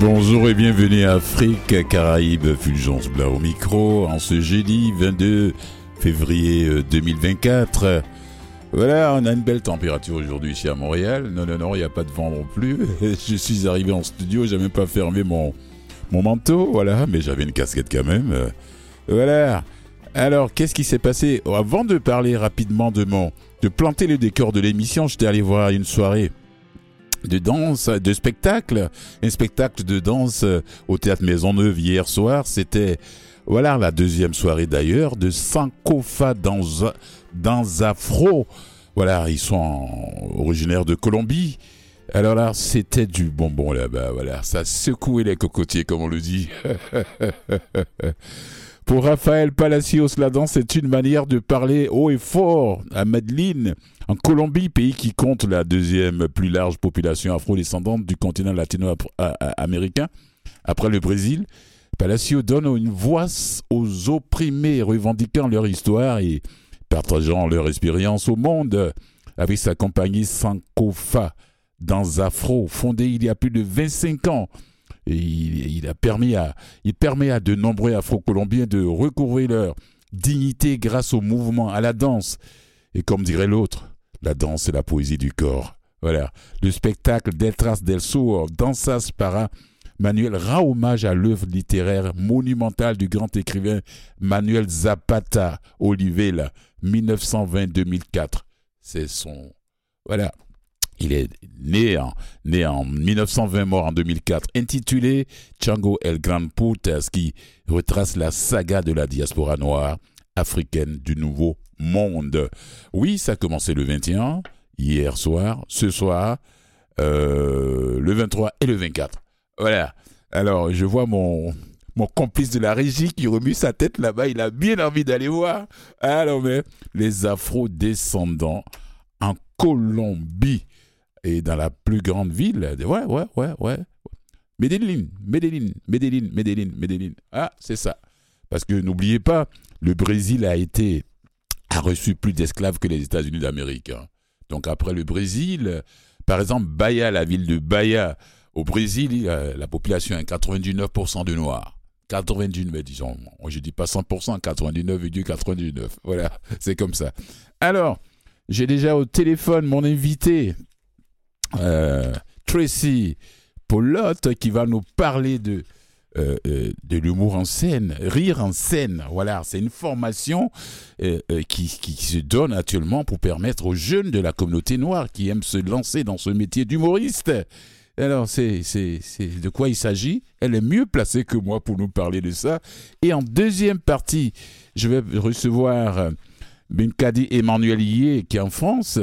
Bonjour et bienvenue à Afrique, Caraïbes, Fulgence Blanc au micro, en ce jeudi 22 février 2024. Euh, voilà, on a une belle température aujourd'hui ici à Montréal. Non, non, non, il n'y a pas de vent non plus. Je suis arrivé en studio, j'ai même pas fermé mon, mon manteau, voilà, mais j'avais une casquette quand même. Voilà. Alors, qu'est-ce qui s'est passé? Avant de parler rapidement de mon, de planter le décor de l'émission, j'étais allé voir une soirée de danse, de spectacle, un spectacle de danse euh, au théâtre Maisonneuve hier soir. C'était voilà la deuxième soirée d'ailleurs de Sankofa dans dans Afro. Voilà, ils sont originaires de Colombie. Alors là, c'était du bonbon là-bas. Voilà, ça secouait les cocotiers comme on le dit. Pour Raphaël Palacios, la danse est une manière de parler haut et fort à Medellín, en Colombie, pays qui compte la deuxième plus large population afro-descendante du continent latino-américain, après le Brésil. Palacio donne une voix aux opprimés, revendiquant leur histoire et partageant leur expérience au monde avec sa compagnie Sankofa dans Afro, fondée il y a plus de 25 ans il, a permis à, il permet à de nombreux Afro-Colombiens de recouvrir leur dignité grâce au mouvement, à la danse. Et comme dirait l'autre, la danse est la poésie du corps. Voilà. Le spectacle Deltras del Sur, Dansas para Manuel rend hommage à l'œuvre littéraire monumentale du grand écrivain Manuel Zapata Olivella, 1920-2004. C'est son. Voilà. Il est né en, né en 1920, mort en 2004, intitulé Chango El Gran Putas, qui retrace la saga de la diaspora noire africaine du Nouveau Monde. Oui, ça a commencé le 21, hier soir, ce soir, euh, le 23 et le 24. Voilà. Alors, je vois mon, mon complice de la régie qui remue sa tête là-bas. Il a bien envie d'aller voir. Alors, mais les afro-descendants en Colombie et dans la plus grande ville. Ouais, ouais, ouais, ouais. Medellin, Medellin, Medellin, Medellin, Medellin. Ah, c'est ça. Parce que n'oubliez pas, le Brésil a été a reçu plus d'esclaves que les États-Unis d'Amérique. Hein. Donc après le Brésil, par exemple, Bahia, la ville de Bahia, au Brésil, la population est 99% de noirs. 99, disons, je dis pas 100%, 99,99. 99. Voilà, c'est comme ça. Alors, j'ai déjà au téléphone mon invité, euh, Tracy Paulotte qui va nous parler de, euh, euh, de l'humour en scène, rire en scène. Voilà, c'est une formation qui, qui, se donne actuellement pour permettre aux jeunes de la communauté noire qui aiment se lancer dans ce métier d'humoriste. Alors, c'est, de quoi il s'agit? Elle est mieux placée que moi pour nous parler de ça. Et en deuxième partie, je vais recevoir Benkadi Emmanuel Yé, qui est en France,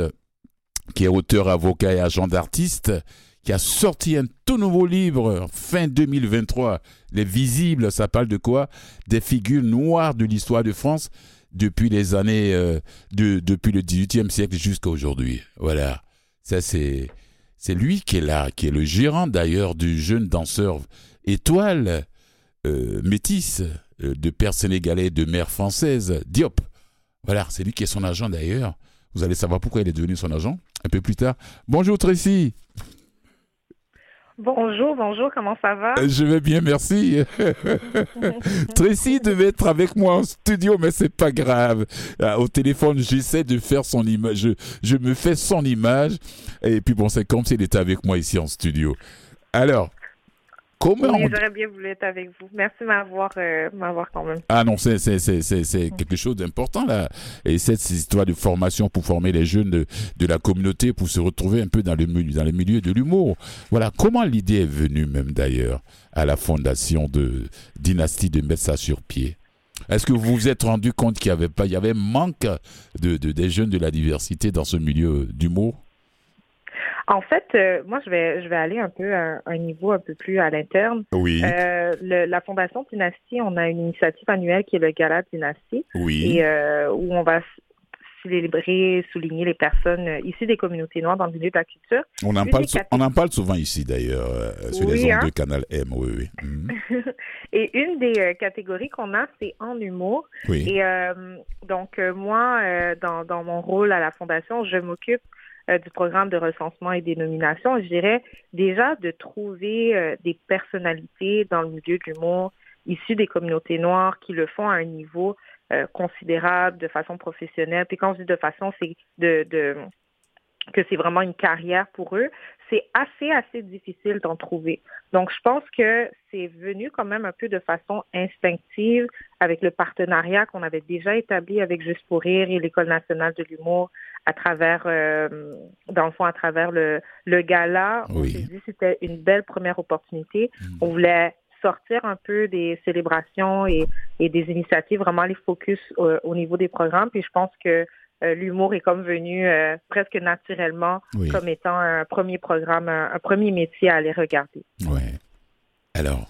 qui est auteur, avocat et agent d'artiste, qui a sorti un tout nouveau livre fin 2023. Les Visibles, ça parle de quoi? Des figures noires de l'histoire de France depuis les années, euh, de, depuis le 18e siècle jusqu'à aujourd'hui. Voilà. Ça, c'est, c'est lui qui est là, qui est le gérant d'ailleurs du jeune danseur étoile euh, métisse euh, de père sénégalais, de mère française, Diop. Voilà, c'est lui qui est son agent d'ailleurs. Vous allez savoir pourquoi il est devenu son agent un peu plus tard. Bonjour Tracy. Bonjour, bonjour, comment ça va? Euh, je vais bien, merci. Tracy devait être avec moi en studio, mais c'est pas grave. Euh, au téléphone, j'essaie de faire son image. Je, je, me fais son image. Et puis bon, c'est comme s'il était avec moi ici en studio. Alors, Comment oui, j'aurais bien voulu être avec vous. Merci de m'avoir, euh, m'avoir quand même. Ah non, c'est, c'est, c'est, c'est quelque chose d'important là. Et cette histoire de formation pour former les jeunes de, de, la communauté pour se retrouver un peu dans le milieu, dans les milieux de l'humour. Voilà, comment l'idée est venue même d'ailleurs à la fondation de Dynastie de mettre ça sur pied est-ce que vous vous êtes rendu compte qu'il y avait pas, il y avait manque de, de, des jeunes de la diversité dans ce milieu d'humour? En fait, euh, moi, je vais, je vais aller un peu à un niveau un peu plus à l'interne. Oui. Euh, la Fondation Dynastie, on a une initiative annuelle qui est le Gala Dynastie. Oui. Et euh, où on va célébrer, souligner les personnes issues des communautés noires dans le milieu de la culture. On en, parle, on en parle souvent ici, d'ailleurs, sur les ondes hein? de Canal M. Oui, oui. Mhm. Et une des catégories qu'on a, c'est en humour. Oui. Et donc, moi, dans, dans mon rôle à la Fondation, je m'occupe du programme de recensement et des nominations, je dirais déjà de trouver des personnalités dans le milieu de l'humour issues des communautés noires qui le font à un niveau considérable, de façon professionnelle. Puis quand je dis de façon, c'est de, de que c'est vraiment une carrière pour eux, c'est assez, assez difficile d'en trouver. Donc, je pense que c'est venu quand même un peu de façon instinctive avec le partenariat qu'on avait déjà établi avec Juste pour rire et l'École nationale de l'humour à travers, euh, dans le fond, à travers le, le gala. On s'est dit c'était une belle première opportunité. Mm. On voulait sortir un peu des célébrations et, et des initiatives, vraiment les focus au, au niveau des programmes. Puis je pense que euh, l'humour est comme venu euh, presque naturellement comme étant un premier programme, un, premier métier à aller regarder. Ouais. Alors,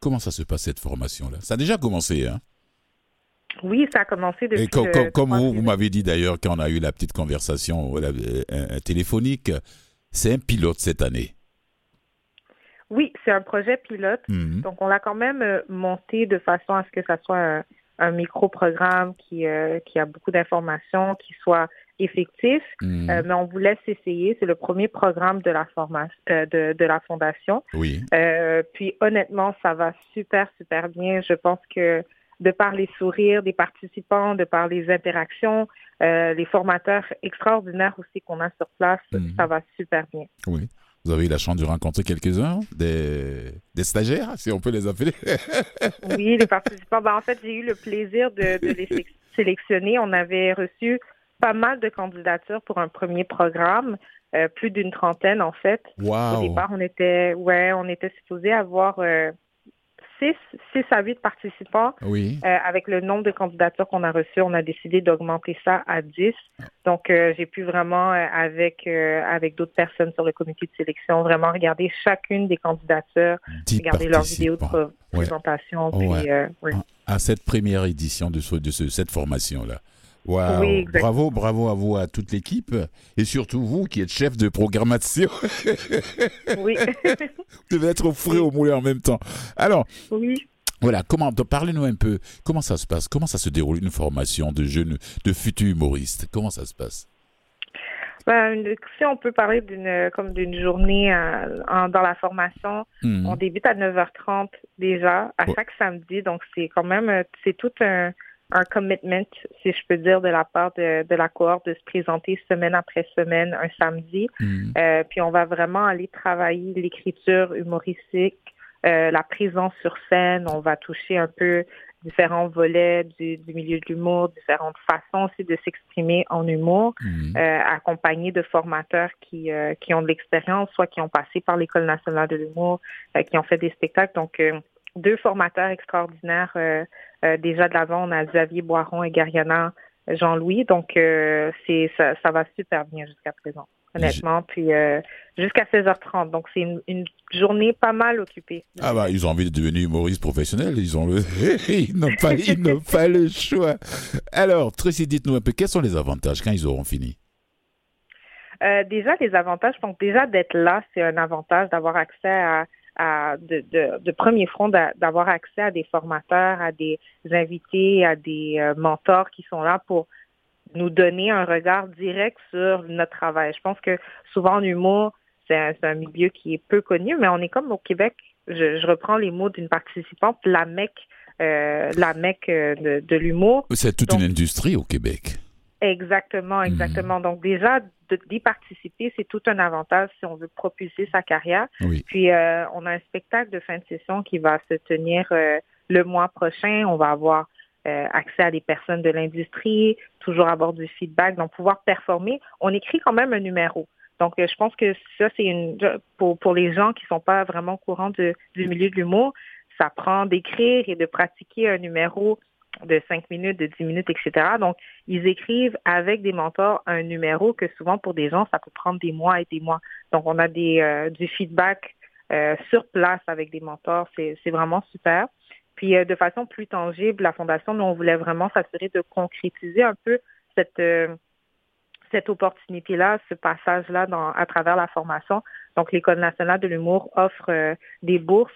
comment ça se passe cette formation-là? Ça a déjà commencé, hein? Oui, ça a commencé depuis. Et comme vous, vous m'avez dit d'ailleurs quand on a eu la petite conversation euh, téléphonique, c'est un pilote cette année. Oui, c'est un projet pilote. Mhm. Donc, on l'a quand même monté de façon à ce que ça soit un, un micro-programme qui, euh, qui a beaucoup d'informations, qui soit effectif, mhm. euh, mais on vous laisse essayer. C'est le premier programme de la formation euh, de, de, la fondation. Oui. puis honnêtement, ça va super super bien. Je pense que de par les sourires des participants, de par les interactions, les formateurs extraordinaires aussi qu'on a sur place, mhm. ça va super bien. Oui. Vous avez eu la chance de rencontrer quelques-uns, des, des stagiaires, si on peut les appeler. oui, les participants. Ben, en fait, j'ai eu le plaisir de, de, les sélectionner. On avait reçu pas mal de candidatures pour un premier programme, euh, plus d'une trentaine en fait. Wow. Au départ, on était, ouais, on était supposé avoir euh, 6, à 8 participants. Oui. Euh, avec le nombre de candidatures qu'on a reçues, on a décidé d'augmenter ça à 10. Donc, euh, j'ai pu vraiment, euh, avec, avec d'autres personnes sur le comité de sélection, vraiment regarder chacune des candidatures, regarder leurs vidéos de présentation. À cette première édition de, de cette formation-là. Wow. bravo, bravo à vous, à toute l'équipe et surtout vous qui êtes chef de programmation. oui. vous devez être au frais au moulin en même temps. Alors, oui. Voilà, comment parlez-nous un peu comment ça se passe, comment ça se déroule une formation de jeunes, de futurs humoristes, comment ça se passe? Ben, si on peut parler d'une comme d'une journée euh, dans la formation, hmm. on débute à 9h30 déjà à chaque samedi, donc c'est quand même euh, c'est tout un un commitment, si je peux dire, de la part de, de la cohorte de se présenter semaine après semaine, un samedi. Mm. Euh, puis on va vraiment aller travailler l'écriture humoristique, euh, la présence sur scène. On va toucher un peu différents volets du, du milieu de l'humour, différentes façons aussi de s'exprimer en humour, mm. euh, accompagné de formateurs qui, euh, qui ont de l'expérience, soit qui ont passé par l'École nationale de l'humour, euh, qui ont fait des spectacles. Donc, deux formateurs extraordinaires euh, euh, déjà de l'avant. On a Xavier Boiron et Gariana Jean-Louis. Donc, euh, c'est ça, ça, va super bien jusqu'à présent, honnêtement. Puis jusqu'à 16h30. Donc, c'est une, journée pas mal occupée. Ah bah, ils ont envie de devenir humoristes professionnels. Ils ont le... ils n'ont pas, ils n'ont pas le choix. Alors, Tracy, dites-nous un peu, quels sont les avantages quand ils auront fini? déjà, les avantages, donc déjà d'être là, c'est un avantage d'avoir accès à, de, de, de, premier front d'avoir accès à des formateurs, à des invités, à des euh, mentors qui sont là pour nous donner un regard direct sur notre travail. Je pense que souvent en humour, c'est un, un, milieu qui est peu connu, mais on est comme au Québec. Je, je reprends les mots d'une participante, la mec, euh, la mec euh, de, de l'humour. C'est toute une industrie au Québec. Exactement, hmm. exactement. Donc déjà, d'y participer, c'est tout un avantage si on veut propulser sa carrière. Puis euh, on a un spectacle de fin de session qui va se tenir euh, le mois prochain. On va avoir euh, accès à des personnes de l'industrie, toujours avoir du feedback, donc pouvoir performer. On écrit quand même un numéro. Donc je pense que ça, c'est une pour, pour les gens qui sont pas vraiment au courant de, du milieu de l'humour, ça prend d'écrire et de pratiquer un numéro de 5 minutes, de 10 minutes, etc. Donc, ils écrivent avec des mentors un numéro que souvent pour des gens, ça peut prendre des mois et des mois. Donc, on a des, euh, du feedback euh, sur place avec des mentors. C'est vraiment super. Puis, euh, de façon plus tangible, la Fondation, nous, on voulait vraiment s'assurer de concrétiser un peu cette, cette opportunité-là, ce passage-là à travers la formation. Donc, l'École nationale de l'humour offre des bourses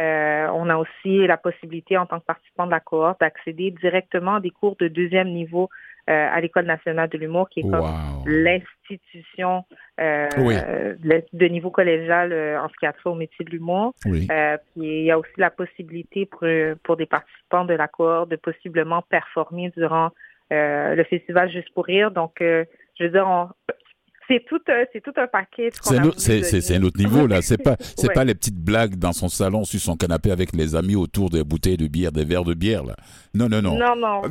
euh, on a aussi la possibilité, en tant que participant de la cohorte, d'accéder directement à des cours de deuxième niveau à l'École nationale de l'humour, qui est comme l'institution de niveau collégial en ce qui a trait au métier de l'humour. puis il y a aussi la possibilité pour, pour des participants de la cohorte de possiblement performer durant le festival Juste pour rire. Donc, je veux dire, on, c'est tout, c'est tout un paquet. C'est un autre niveau là. C'est pas, c'est pas les petites blagues dans son salon sur son canapé avec les amis autour des bouteilles de bière, des verres de bière là. Non, non, non. Non, non.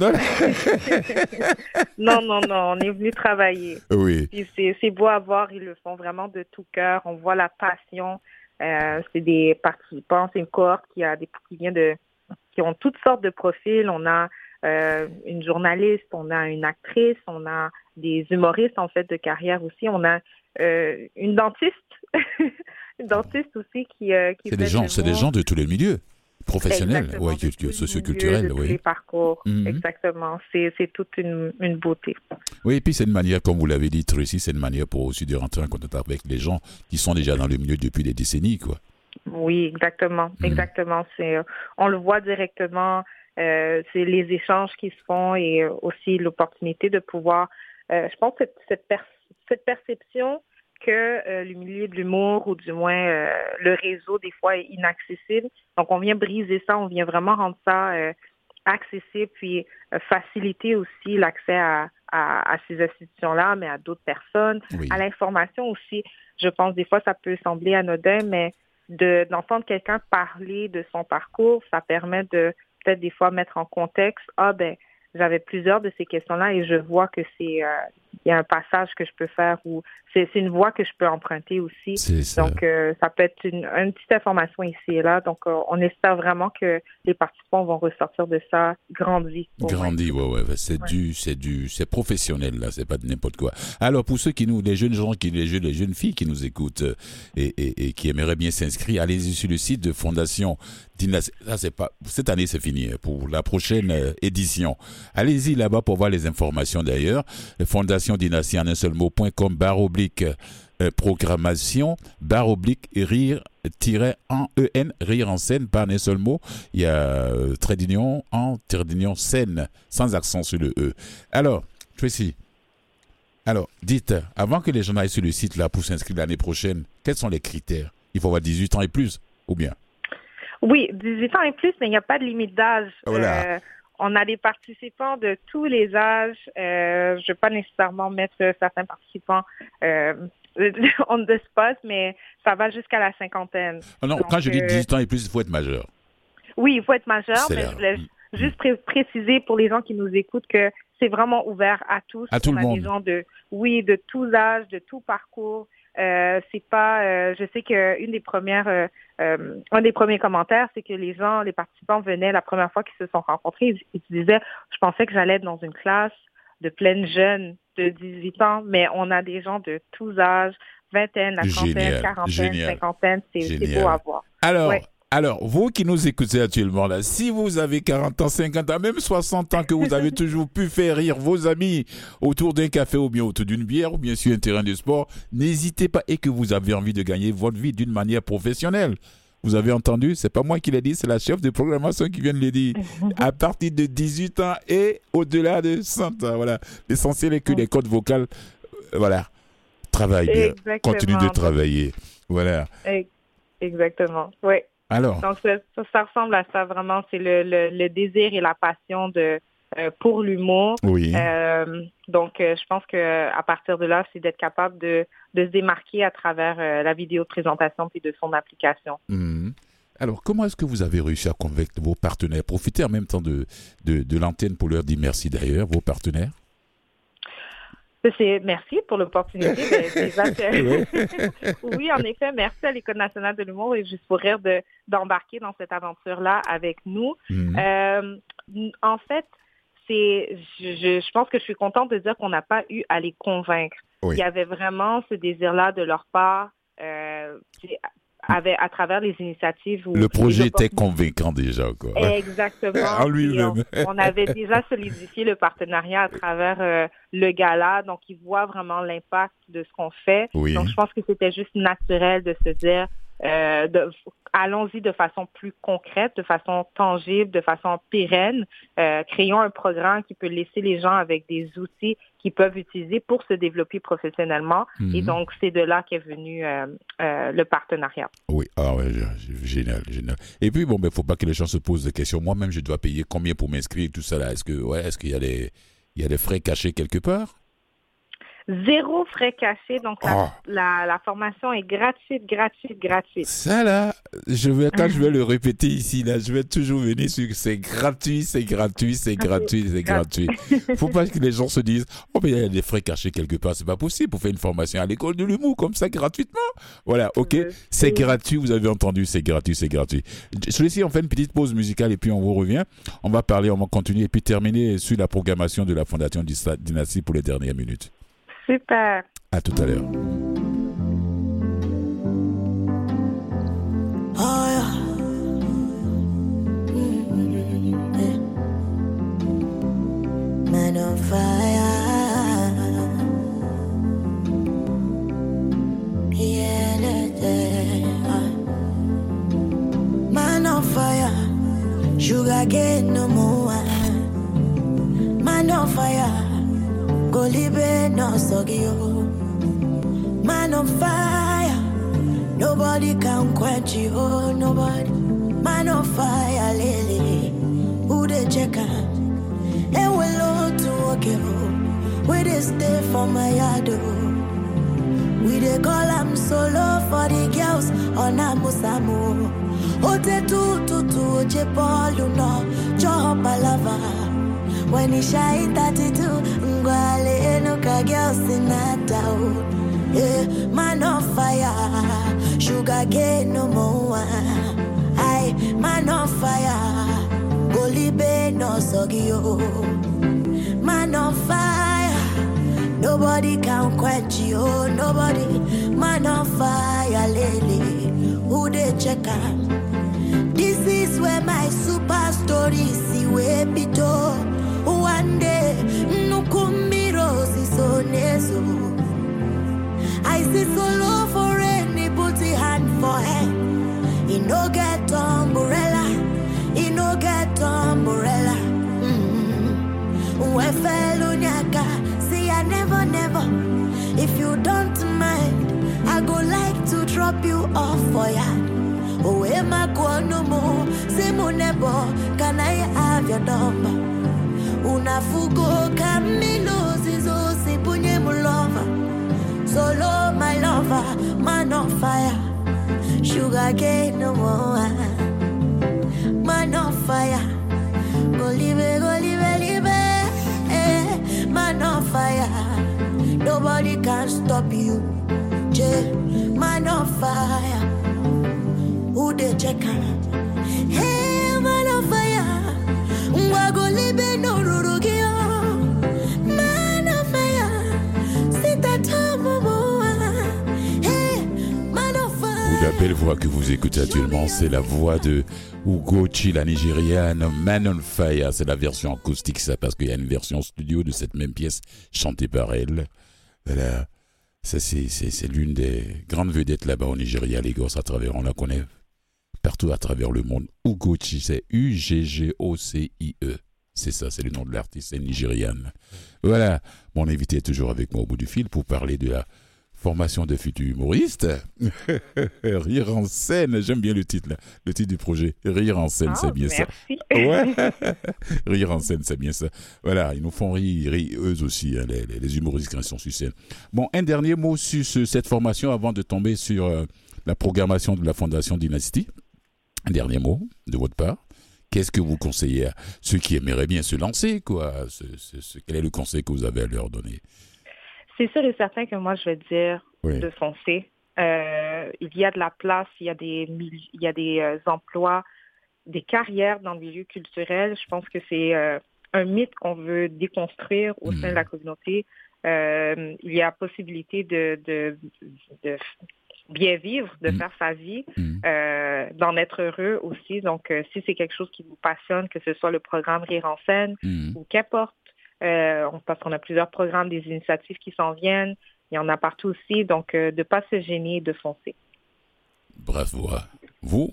non, non, non. On est venu travailler. Oui. c'est beau à voir. Ils le font vraiment de tout cœur. On voit la passion. Euh, c'est des participants. C'est une cohorte qui a des, qui vient de, qui ont toutes sortes de profils. On a euh, une journaliste, on a une actrice, on a des humoristes en fait de carrière aussi, on a euh, une dentiste, une dentiste aussi qui, euh, qui c'est des gens, c'est des gens de tous les milieux professionnels, ouais, socioculturels, oui. Les parcours, mhm. exactement. C'est, toute une, une, beauté. Oui, et puis c'est une manière, comme vous l'avez dit, Tracy, c'est une manière pour aussi de rentrer en contact avec les gens qui sont déjà dans le milieu depuis des décennies, quoi. Oui, exactement, mhm. exactement. C'est, on le voit directement euh, c'est les échanges qui se font et euh, aussi l'opportunité de pouvoir, euh, je pense, cette, cette, cette perception que le milieu de l'humour ou du moins le réseau des fois est inaccessible. Donc on vient briser ça, on vient vraiment rendre ça accessible puis faciliter aussi l'accès à, à, ces institutions-là, mais à d'autres personnes, à l'information aussi. Je pense des fois ça peut sembler anodin, mais de d'entendre quelqu'un parler de son parcours, ça permet de peut-être des fois mettre en contexte, ah ben, j'avais plusieurs de ces questions-là et je vois que c'est euh, il y a un passage que je peux faire ou c'est une voie que je peux emprunter aussi. Donc euh, ça peut être une, petite information ici et là. Donc euh, on espère vraiment que les participants vont ressortir de ça grandis. Grandi, ouais, ouais, c'est du, c'est du, c'est professionnel là, c'est pas de n'importe quoi. Alors pour ceux qui nous, les jeunes gens, qui, les jeunes, les jeunes filles qui nous écoutent et, et, et qui aimeraient bien s'inscrire, allez-y sur le site de Fondation ça c'est pas cette année c'est fini hein, pour la prochaine euh, édition. Allez-y là-bas pour voir les informations d'ailleurs. Fondation Dynastie en un seul mot.com barre oblique euh, programmation barre oblique rire tiret en en rire en scène par un seul mot. Il y a euh, trait d'union en trait d'union scène sans accent sur le e. Alors Tracy. Alors, dites, avant que les gens aillent sur le site là pour s'inscrire l'année prochaine, quels sont les critères? Il faut avoir 18 ans et plus, ou bien? Oui, 18 ans et plus, mais il n'y a pas de limite d'âge. Euh, on a des participants de tous les âges. Euh, je ne vais pas nécessairement mettre certains participants euh, on the spot, mais ça va jusqu'à la cinquantaine. Ah non, quand je dis 18 ans et plus, il faut être majeur. Oui, il faut être majeur, mais je voulais mm. juste préciser pour les gens qui nous écoutent que c'est vraiment ouvert à tous. À tout le monde. Des gens de, oui, de tous âges, de tout parcours. Euh, c'est pas, euh, je sais qu'une des premières, euh, euh, un des premiers commentaires, c'est que les gens, les participants venaient la première fois qu'ils se sont rencontrés, ils, disaient, je pensais que j'allais être dans une classe de pleines jeunes de 18 ans, mais on a des gens de tous âges, vingtaine, la trentaine, quarantaine, cinquantaine, c'est beau à voir. Alors, alors, vous qui nous écoutez actuellement là, si vous avez 40 ans, 50 ans, même 60 ans, que vous avez toujours pu faire rire vos amis autour d'un café ou bien autour d'une bière ou bien sur un terrain de sport, n'hésitez pas et que vous avez envie de gagner votre vie d'une manière professionnelle. Vous avez entendu, c'est pas moi qui l'ai dit, c'est la chef de programmation qui vient de le dire. À partir de 18 ans et au-delà de 100 ans, voilà. L'essentiel est que les codes vocales, euh, voilà, travaillent, continuent de travailler. Voilà. Exactement, oui. Alors? Donc, ça, ressemble à ça vraiment. C'est le, le, désir et la passion de euh, pour l'humour. Oui. Euh, donc, euh, je pense que à partir de là, c'est d'être capable de, de, se démarquer à travers la vidéo de présentation puis de son application. Mhm. Alors, comment est-ce que vous avez réussi à convaincre vos partenaires? Profitez en même temps de, de, de l'antenne pour leur dire merci d'ailleurs, vos partenaires. Merci pour l'opportunité. oui, en effet, merci à l'École nationale de l'humour et juste pour rire de, d'embarquer dans cette aventure-là avec nous. Mhm. Euh, en fait, c'est, je, je, pense que je suis contente de dire qu'on n'a pas eu à les convaincre. Il y avait vraiment ce désir-là de leur part. Euh, avec, à travers les initiatives. le projet était convaincant déjà. Quoi. Exactement. en lui-même. On, avait déjà solidifié le partenariat à travers euh, le gala, donc ils voient vraiment l'impact de ce qu'on fait. Donc je pense que c'était juste naturel de se dire, de, allons-y de façon plus concrète, de façon tangible, de façon pérenne. Euh, créons un programme qui peut laisser les gens avec des outils qu'ils peuvent utiliser pour se développer professionnellement. Et mhm. donc, c'est de là qu'est venu euh, euh, le partenariat. Oui, ah ouais, génial, génial. Et puis, bon, il ben, ne faut pas que les gens se posent des questions. Moi-même, je dois payer combien pour m'inscrire, tout ça là? Est-ce que, ouais, est-ce qu'il y a des, il y a des frais cachés quelque part? Zéro frais cachés. Donc, ah. la, la, formation est gratuite, gratuite, gratuite. Ça, là, je vais, quand je vais le répéter ici, là, je vais toujours venir sur c'est gratuit, c'est gratuit, c'est gratuit, c'est gratuit. Faut pas que les gens se disent, oh, mais il y a des frais cachés quelque part. C'est pas possible pour faire une formation à l'école de l'humour comme ça gratuitement. Voilà, ok. C'est gratuit, vous avez entendu, c'est gratuit, c'est gratuit. Celui-ci, on fait une petite pause musicale et puis on vous revient. On va parler, on va continuer et puis terminer sur la programmation de la Fondation Dynastie pour les dernières minutes. Super. À tout à l'heure. Oh, yeah. Man on fire. Yeah, Man on fire. Sugar get no more. Man on fire. Golibe no sogio. Man on fire. Nobody can quench you. Oh, nobody. Man on fire, lily. Who they check out? And we low to walk you. We they stay for my yard. Oh. We they call them solo for the girls on Amusamu. Ote tu tu tu, je Paul, you know, Joe Palava. When he shy 32, Ngwale Enuka girls town. Yeah, man on fire, sugar cane no more. Aye, man on fire, Golibe no sogio. Man on fire, nobody can quench you, nobody. Man on fire, lady, who they check out? This is where my super story see where pito. One day, nukumbiro sisonezo. I see solo for any booty hand for hand. He no get umbrella, he no get umbrella. Mm-hmm. see I never, never. If you don't mind, I go like to drop you off for ya. Oh, am I going no more? Say, can I have your number? Unafugo kamilo zizozipunye mulova. Solo my lover man on fire. Sugar cane no more. Man on fire. Go live go live eh man on fire. Nobody can stop you. J man on fire. Who they check out belle voix que vous écoutez actuellement, c'est la voix de Ugochi, la Nigériane, Man on Fire. C'est la version acoustique, ça, parce qu'il y a une version studio de cette même pièce chantée par elle. Voilà. Ça, c'est l'une des grandes vedettes là-bas au Nigeria, Lagos, à travers, on la connaît partout à travers le monde. Ugochi, c'est U-G-G-O-C-I-E. C'est ça, c'est le nom de l'artiste, c'est nigériane. Voilà, mon invité est toujours avec moi au bout du fil pour parler de la formation de futurs humoristes. Rire en scène, j'aime bien le titre, là, le titre du projet. Rire en scène, c'est bien ça. Ouais. rire en scène, c'est bien ça. Voilà, ils nous font rire, rire eux aussi, hein, les, humoristes qui sont sur scène. Bon, un dernier mot sur cette formation avant de tomber sur euh, la programmation de la Fondation Dynasty. Un dernier mot de votre part. Qu'est-ce que vous conseillez à ceux qui aimeraient bien se lancer quoi? Quel est le conseil que vous avez à leur donner? C'est sûr et certain que moi, je vais dire de foncer. Euh, il y a de la place, il y a des, il y a des euh, emplois, des carrières dans le milieu culturel. Je pense que c'est euh, un mythe qu'on veut déconstruire au sein de la hmm. communauté. il y a possibilité de, de, de bien vivre, de mm. faire sa vie, mm. euh, d'en être heureux aussi. Donc, euh, si c'est quelque chose qui vous passionne, que ce soit le programme Rire en scène mm. ou qu'importe, euh, parce qu'on a plusieurs programmes, des initiatives qui s'en viennent, il y en a partout aussi. Donc, de ne pas se gêner, de foncer. Bravo à vous,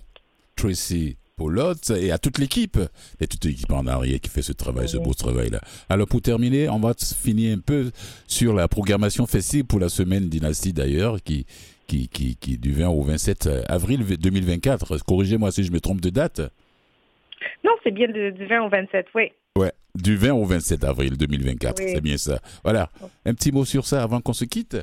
Tracy Paulotte, et à toute l'équipe, et toute l'équipe en arrière qui fait ce travail, ce beau travail-là. Alors pour terminer, on va finir un peu sur la programmation festive pour la semaine Dynastie d'ailleurs, qui, qui, qui, qui du 20 au 27 avril 2024. Corrigez-moi si je me trompe de date. Non, c'est bien du 20 au 27, oui. Ouais, du 20 au 27 avril 2024, c'est bien ça. Voilà, un petit mot sur ça avant qu'on se quitte.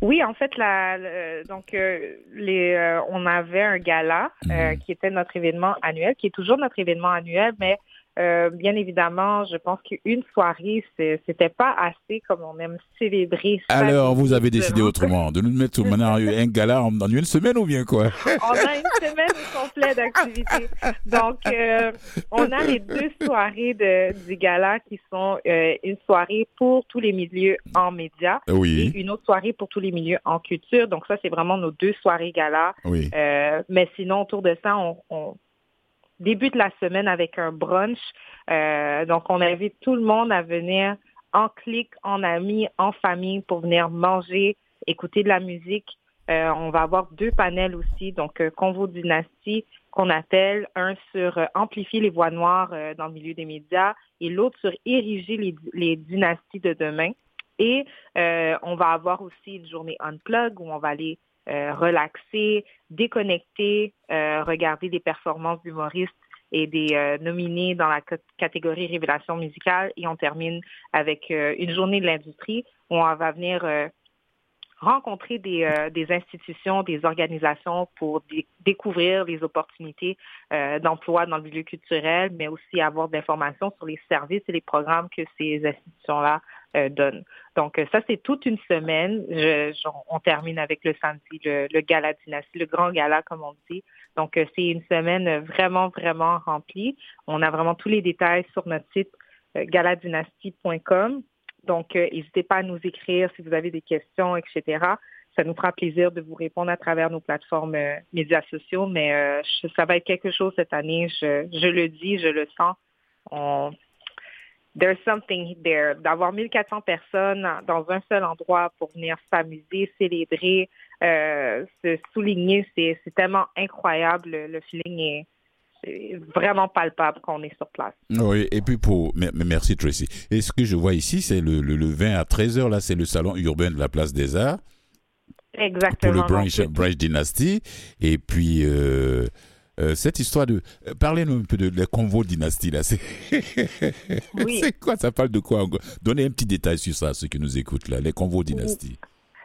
Oui, en fait, la, donc euh, les, euh, on avait un gala euh, mhm. qui était notre événement annuel, qui est toujours notre événement annuel, mais euh, bien évidemment, je pense qu'une soirée, c'était pas assez comme on aime célébrer. Alors, vous avez décidé autrement, de nous mettre maintenant un gala en, une semaine ou bien quoi? On a une semaine au complet d'activités. Donc, euh, on a les deux soirées de, du gala qui sont euh, une soirée pour tous les milieux en médias oui. et une autre soirée pour tous les milieux en culture. Donc, ça, c'est vraiment nos deux soirées gala. Oui. mais sinon, autour de ça, on début de la semaine avec un brunch. Euh, donc, on invite tout le monde à venir en clic, en amis, en famille pour venir manger, écouter de la musique. Euh, on va avoir deux panels aussi, donc euh, Convo Dynastie qu'on appelle, un sur amplifier les voix noires dans le milieu des médias et l'autre sur ériger les, les, dynasties de demain. Et on va avoir aussi une journée unplug où on va aller euh, relaxer, déconnecter, euh, regarder des performances d'humoristes et des euh, nominés dans la catégorie révélation musicale. Et on termine avec une journée de l'industrie où on va venir rencontrer des, des, institutions, des organisations pour découvrir les opportunités d'emploi dans le milieu culturel, mais aussi avoir d'informations sur les services et les programmes que ces institutions-là euh, donne. Donc, euh, ça, c'est toute une semaine. on termine avec le samedi, le, gala dynastie, le grand gala, comme on dit. Donc, euh, c'est une semaine vraiment, vraiment remplie. On a vraiment tous les détails sur notre site galadynastie.com. Donc, n'hésitez pas à nous écrire si vous avez des questions, etc. Ça nous fera plaisir de vous répondre à travers nos plateformes médias sociaux, mais ça va être quelque chose cette année. Je, le dis, je le sens. There's something there. D'avoir 1400 personnes dans un seul endroit pour venir s'amuser, célébrer, euh, se souligner, c'est tellement incroyable. Le, feeling est, vraiment palpable quand on est sur place. Oui, et puis pour. Merci Tracy. Et ce que je vois ici, c'est le, le, 20 à 13h, là, c'est le salon urbain de la place des Arts. Exactement. Pour le Branch, Branch Dynasty. Et puis. Euh, euh, cette histoire de. Euh, parlez-nous un peu de la Convo Dynastie, là. C'est oui. quoi Ça parle de quoi Donnez un petit détail sur ça, ceux qui nous écoutent, là, les Convo Dynastie.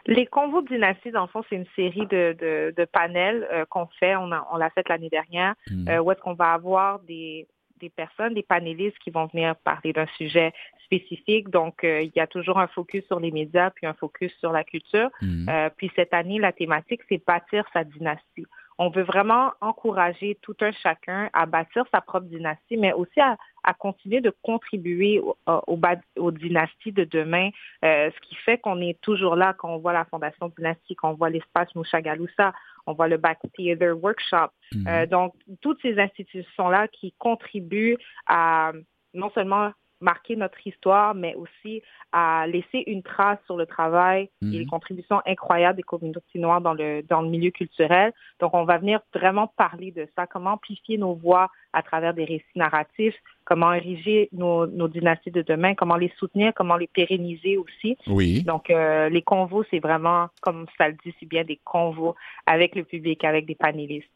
Les Convo Dynastie, dans le fond, c'est une série de, de, de panels euh, qu'on fait. On, on l'a fait l'année dernière, hmm. où est-ce qu'on va avoir des, des personnes, des panélistes qui vont venir parler d'un sujet spécifique. Donc, il y a toujours un focus sur les médias, puis un focus sur la culture. Hmm. puis cette année, la thématique, c'est bâtir sa dynastie. On veut vraiment encourager tout un chacun à bâtir sa propre dynastie, mais aussi à, continuer de contribuer aux, dynasties de demain, euh, ce qui fait qu'on est toujours là quand on voit la Fondation Dynastie, quand on voit l'espace Mouchagaloussa, on voit le Back Theater Workshop. Mhm. Euh, donc, toutes ces institutions-là qui contribuent à non seulement marquer notre histoire, mais aussi à laisser une trace sur le travail et les mhm. contributions incroyables des communautés noires dans le, dans le milieu culturel. Donc, on va venir vraiment parler de ça, comment amplifier nos voix à travers des récits narratifs, comment ériger nos, nos dynasties de demain, comment les soutenir, comment les pérenniser aussi. Oui. Donc, euh, les convos, c'est vraiment, comme ça le dit si bien, des convos avec le public, avec des panélistes.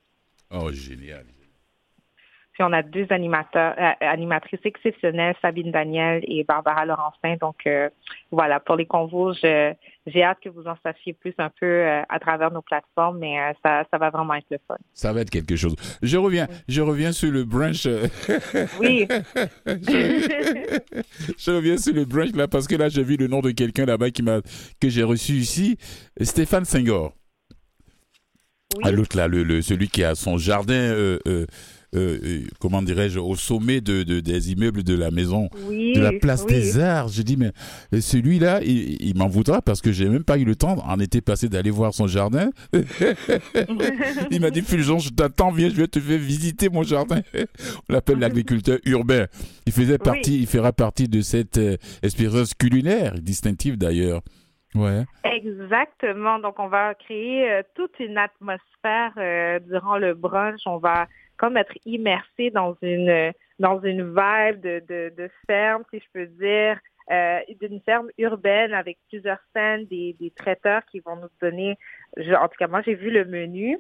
Oh, génial. Puis on a deux animateurs, euh, animatrices exceptionnelles, Sabine Daniel et Barbara Laurencin. Donc euh, voilà, pour les convos, j'ai hâte que vous en sachiez plus un peu euh, à travers nos plateformes, mais ça, ça, va vraiment être le fun. Ça va être quelque chose. Je reviens, je reviens sur le brunch. oui. je, reviens sur le brunch là parce que là j'ai vu le nom de quelqu'un là-bas qui m'a que j'ai reçu ici, Stéphane Senghor. Oui. À l'autre là, le, celui qui a son jardin. Euh, euh, comment dirais-je, au sommet de, des immeubles de la maison, de la place des Arts. Je dis, mais euh, celui-là, il, m'en voudra parce que j'ai même pas eu le temps, en été passé, d'aller voir son jardin. il m'a dit, Fulgence, je t'attends, viens, je vais te faire visiter mon jardin. On l'appelle l'agriculteur urbain. Il faisait partie, il fera partie de cette expérience culinaire, distinctive d'ailleurs. Ouais. Exactement. Donc, on va créer euh, toute une atmosphère euh, durant le brunch. On va comme être immersé dans une dans une vibe de, de, de ferme, si je peux dire, euh, d'une ferme urbaine avec plusieurs scènes, des, des traiteurs qui vont nous donner. en tout cas, moi, j'ai vu le menu.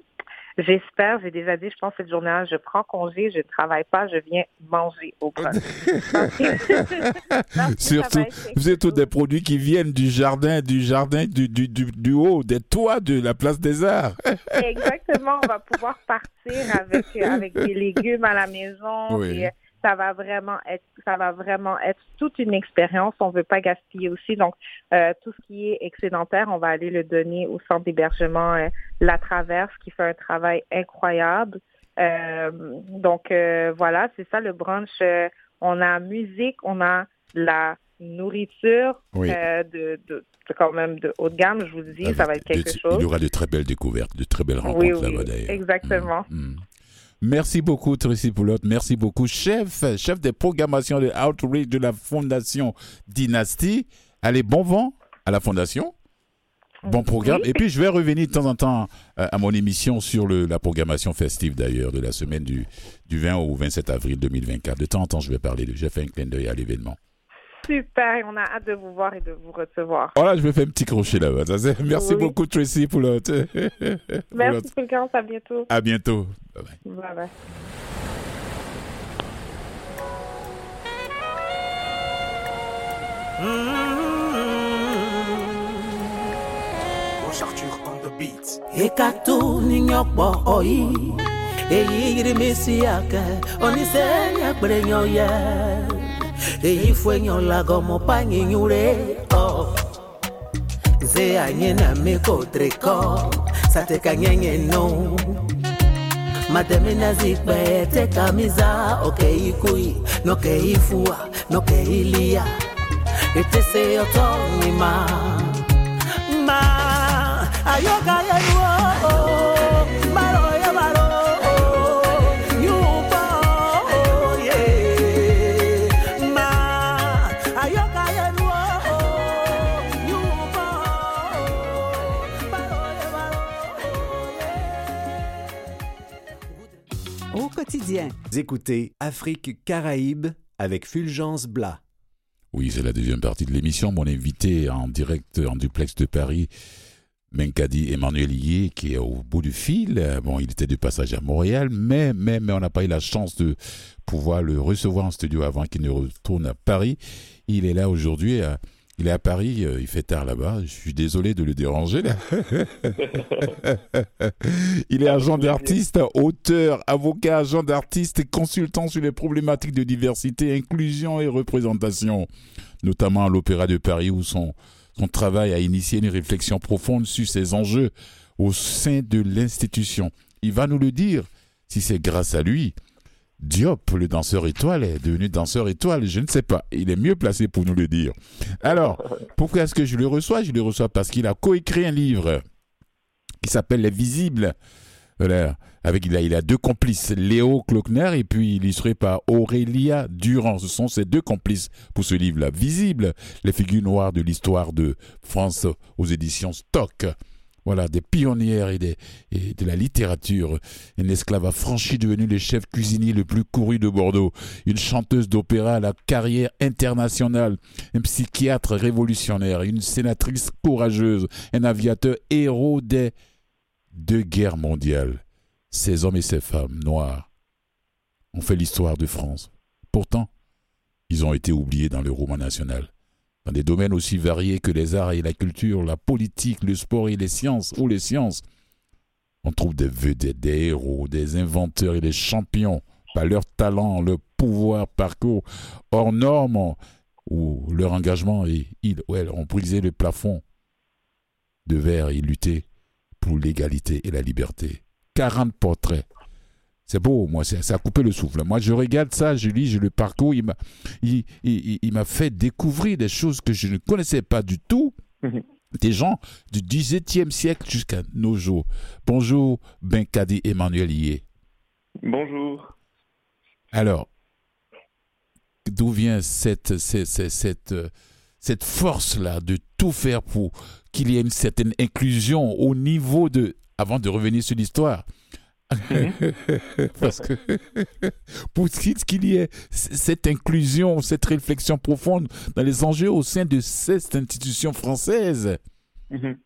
J'espère, j'ai déjà dit, je pense cette journée-là, je prends congé, je ne travaille pas, je viens manger au brunch. Surtout, vous êtes tous des produits qui viennent du jardin, du jardin, du, du, du, du, haut, des toits de la place des arts. Exactement, on va pouvoir partir avec, avec des légumes à la maison. Oui ça va vraiment être ça va vraiment être toute une expérience. On veut pas gaspiller aussi. Donc euh, tout ce qui est excédentaire, on va aller le donner au centre d'hébergement euh, La Traverse qui fait un travail incroyable. Euh, donc voilà, c'est ça le brunch. on a musique, on a la nourriture de, de, quand même de haut de gamme, je vous dis, ça va être quelque chose. Il y aura de très belles découvertes, de très belles rencontres là-bas d'ailleurs. Exactement. Mm, mm. Merci beaucoup, Tracy Poulotte. Merci beaucoup, chef, chef des programmations de Outreach de la Fondation Dynasty. Allez, bon vent à la Fondation. Bon programme. Et puis, je vais revenir de temps en temps euh, à mon émission sur le, la programmation festive, d'ailleurs, de la semaine du, du 20 au 27 avril 2024. De temps en temps, je vais parler de. J'ai fait un clin d'œil à l'événement. Super, on a hâte de vous voir et de vous recevoir. Voilà, je vais faire un petit crochet là-bas. Merci beaucoup, Tracy, pour l'autre. Merci, Fulgence. À bientôt. À bientôt. Bye bye. Bye bye. Oyi, eyi yiri misi ake, nyoye. èyí fẹ́yàn làgọ̀mọ pàyìnyín nyure oh, nze anyen na oh. mi kò trekọ sateka nyenye no matemi na zikpe teka miza okeikui nokeifua nokeilia etese ọtọ nyima ma. Ayoka yenuo. Quotidien. écoutez Afrique Caraïbes avec Fulgence Blas. Oui, c'est la deuxième partie de l'émission. Mon invité en direct en duplex de Paris, Menkadi Emmanuel Yé, qui est au bout du fil. Bon, il était de passage à Montréal, mais, mais, mais on n'a pas eu la chance de pouvoir le recevoir en studio avant qu'il ne retourne à Paris. Il est là aujourd'hui à il est à Paris, euh, il fait tard là-bas. Je suis désolé de le déranger. Là. il est agent d'artiste, auteur, avocat, agent d'artiste et consultant sur les problématiques de diversité, inclusion et représentation, notamment à l'Opéra de Paris où son, son travail a initié une réflexion profonde sur ces enjeux au sein de l'institution. Il va nous le dire si c'est grâce à lui Diop, le danseur étoile, est devenu danseur étoile. Je ne sais pas. Il est mieux placé pour nous le dire. Alors, pourquoi est-ce que je le reçois? Je le reçois parce qu'il a coécrit un livre qui s'appelle Les Visibles. Avec, il, a, il a deux complices, Léo Klockner et puis illustré par Aurélia Durand. Ce sont ces deux complices pour ce livre-là. Visibles, les figures noires de l'histoire de France aux éditions Stock. Voilà, des pionnières et, de la littérature. Une esclave affranchie devenue le chef cuisinier le plus couru de Bordeaux. Une chanteuse d'opéra à la carrière internationale. Un psychiatre révolutionnaire. Une sénatrice courageuse. Un aviateur héros des deux guerres mondiales. Ces hommes et ces femmes noirs ont fait l'histoire de France. Pourtant, ils ont été oubliés dans le roman national dans des domaines aussi variés que les arts et la culture, la politique, le sport et les sciences, ou les sciences. On trouve des vedettes, des héros, des inventeurs et des champions par leur talent, leur pouvoir, parcours hors normes ou leur engagement et ils ont brisé le plafond de verre et lutté pour l'égalité et la liberté. 40 portraits c'est beau, moi, ça a coupé le souffle. Moi, je regarde ça, je lis, je le parcours. Il m'a, il, il, m'a fait découvrir des choses que je ne connaissais pas du tout. Mhm. Des gens du XVIIe siècle jusqu'à nos jours. Bonjour, Benkadi Emmanuel Yé. Bonjour. Alors, d'où vient cette, cette, cette, cette force-là de tout faire pour qu'il y ait une certaine inclusion au niveau de, avant de revenir sur l'histoire? Parce que pour qu'il y ait cette inclusion, cette réflexion profonde dans les enjeux au sein de cette institution française. Mhm.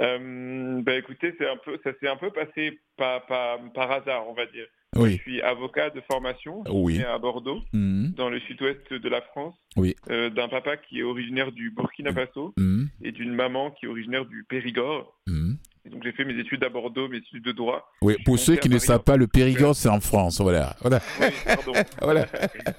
Euh, ben écoutez, c'est un peu, ça s'est un peu passé par, par, hasard, on va dire. Je suis avocat de formation oui. à Bordeaux, mhm. dans le sud-ouest de la France, oui. Euh, d'un papa qui est originaire du Burkina Faso mhm. et d'une maman qui est originaire du Périgord. Donc j'ai fait mes études à Bordeaux, mes études de droit. Oui, pour ceux qui ne savent pas, le Périgord c'est en France, voilà. voilà. Oui, pardon. voilà.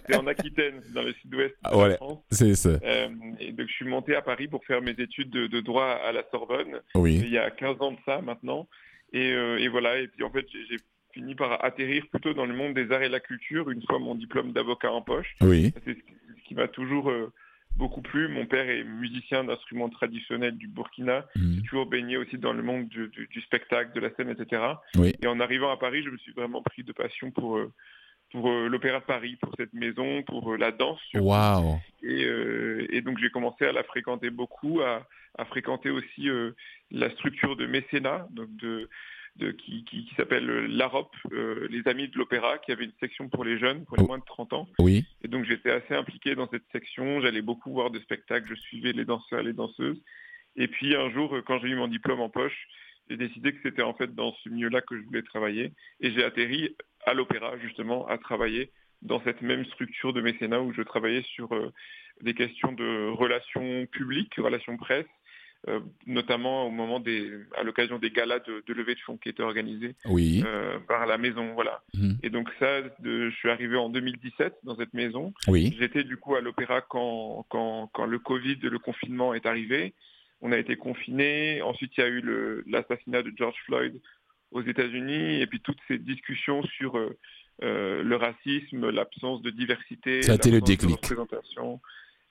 C'est en Aquitaine, dans le sud-ouest ah, France. C'est ça. Euh, et donc je suis monté à Paris pour faire mes études de, droit à la Sorbonne. Oui. Il y a 15 ans de ça maintenant. Et, euh, et voilà, et puis en fait j'ai fini par atterrir plutôt dans le monde des arts et de la culture une fois mon diplôme d'avocat en poche. Oui. C'est ce qui m'a toujours euh, beaucoup plu. Mon père est musicien d'instruments traditionnels du Burkina. Mmh. J'ai toujours baigné aussi dans le monde du, spectacle, de la scène, etc. Oui. Et en arrivant à Paris, je me suis vraiment pris de passion pour euh, pour euh, l'Opéra de Paris, pour cette maison, pour la danse. Wow. Et, et, donc j'ai commencé à la fréquenter beaucoup, à, à fréquenter aussi la structure de mécénat, donc de qui, qui, s'appelle euh, l'AROP, euh, les Amis de l'Opéra, qui avait une section pour les jeunes, pour les moins de 30 ans. Oui. Et donc j'étais assez impliqué dans cette section, j'allais beaucoup voir de spectacles, je suivais les danseurs et les danseuses. Et puis un jour, quand j'ai eu mon diplôme en poche, j'ai décidé que c'était en fait dans ce milieu-là que je voulais travailler. Et j'ai atterri à l'Opéra, justement, à travailler dans cette même structure de mécénat où je travaillais sur euh, des questions de relations publiques, relations presse, euh, notamment au moment des, à l'occasion des galas de, de levée de fonds qui étaient organisés oui. euh, par la maison, voilà. Mhm. Et donc ça, de, je suis arrivé en 2017 dans cette maison. Oui. J'étais du coup à l'opéra quand, quand, quand le Covid, le confinement est arrivé. On a été confinés. Ensuite, il y a eu l'assassinat de George Floyd aux États-Unis, et puis toutes ces discussions sur euh, euh le racisme, l'absence de diversité, ça a été le déclic. De représentation.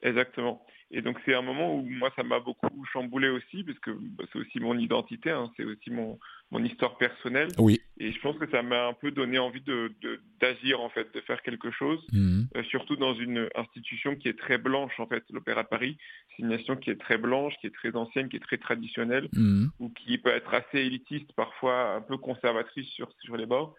Exactement. Et donc c'est un moment où moi ça m'a beaucoup chamboulé aussi, parce que bah, c'est aussi mon identité, hein, c'est aussi mon, mon histoire personnelle. Oui. Et je pense que ça m'a un peu donné envie de, d'agir en fait, de faire quelque chose, mhm. euh, surtout dans une institution qui est très blanche en fait, l'Opéra de Paris. C'est une nation qui est très blanche, qui est très ancienne, qui est très traditionnelle, mhm. ou qui peut être assez élitiste, parfois un peu conservatrice sur, sur les bords.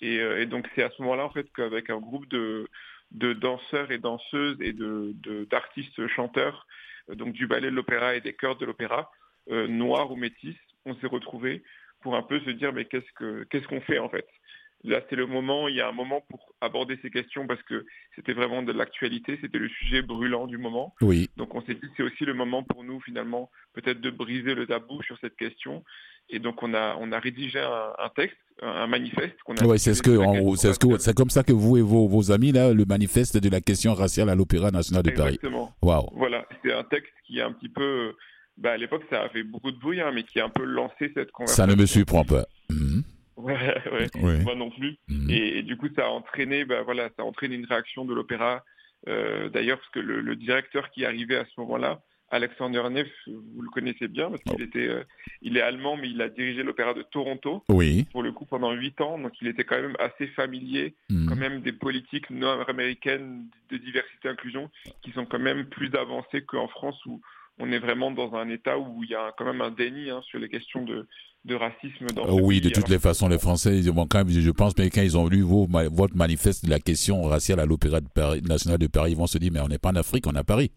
Et, euh, et donc c'est à ce moment-là en fait qu'avec un groupe de de danseurs et danseuses et de, d'artistes chanteurs, euh, donc du ballet de l'opéra et des chœurs de l'opéra, euh, noirs ou métis, on s'est retrouvés pour un peu se dire mais qu'est-ce que qu'est-ce qu'on fait en fait? Là, c'est le moment, il y a un moment pour aborder ces questions parce que c'était vraiment de l'actualité, c'était le sujet brûlant du moment. Oui. Donc on s'est dit c'est aussi le moment pour nous finalement peut-être de briser le tabou sur cette question. Et donc on a on a rédigé un, texte, un, manifeste qu'on a. Oui, c'est ce que c'est ce que c'est comme ça que vous et vos, vos amis là, le manifeste de la question raciale à l'Opéra national de Paris. Exactement. Waouh. Voilà, c'est un texte qui est un petit peu, bah, à l'époque ça a fait beaucoup de bruit, hein, mais qui a un peu lancé cette conversation. Ça ne me surprend pas. Mhm. Ouais, moi non plus. Mhm. Et, du coup, ça a entraîné, bah, voilà, ça a entraîné une réaction de l'opéra. Euh, d'ailleurs, parce que le, directeur qui arrivait à ce moment-là, Alexander Neff, vous le connaissez bien parce qu'il oh. était, euh, il est allemand, mais il a dirigé l'opéra de Toronto. Oui. Pour le coup, pendant huit ans, donc il était quand même assez familier, mhm. quand même des politiques nord-américaines de diversité et inclusion qui sont quand même plus avancées qu'en France où on est vraiment dans un état où il y a quand même un déni hein, sur les questions de, de racisme dans euh, Oui, de toutes les façons, les Français, ils quand même, je pense, mais quand ils ont lu votre manifeste de la question raciale à l'Opéra national de Paris, ils vont se dire, mais on n'est pas en Afrique, on est à Paris.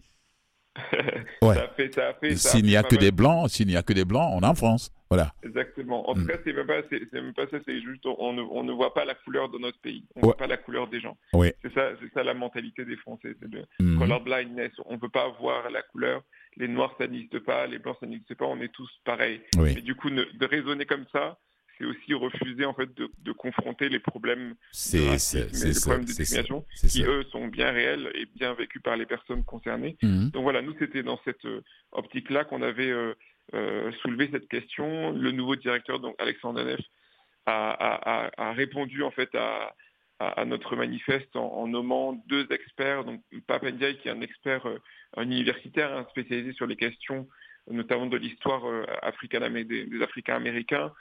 ouais. ça fait, ça fait, s'il n'y a que des blancs, s'il n'y a que des blancs, on est en France. Voilà. Exactement. En tout mm. cas, c'est même pas, c'est, même pas ça, c'est juste, on ne, on ne voit pas la couleur de notre pays. On ne voit pas la couleur des gens. C'est ça, c'est ça la mentalité des Français. C'est de mm. color blindness. On ne peut pas voir la couleur les noirs ça n'existe pas, les blancs ça n'existe pas, on est tous pareils. Et du coup, de raisonner comme ça, c'est aussi refuser en fait de, confronter les problèmes de racisme et les problèmes de discrimination qui eux sont bien réels et bien vécus par les personnes concernées. Mhm. Donc voilà, nous c'était dans cette euh, optique-là qu'on avait euh, euh, soulevé cette question. Le nouveau directeur, donc Alexandre Neff, a, répondu en fait à, à, notre manifeste en, nommant deux experts, donc Pape Ndiaye qui est un expert euh, universitaire hein, spécialisé sur les questions notamment de l'histoire euh, africaine des, des Africains américains,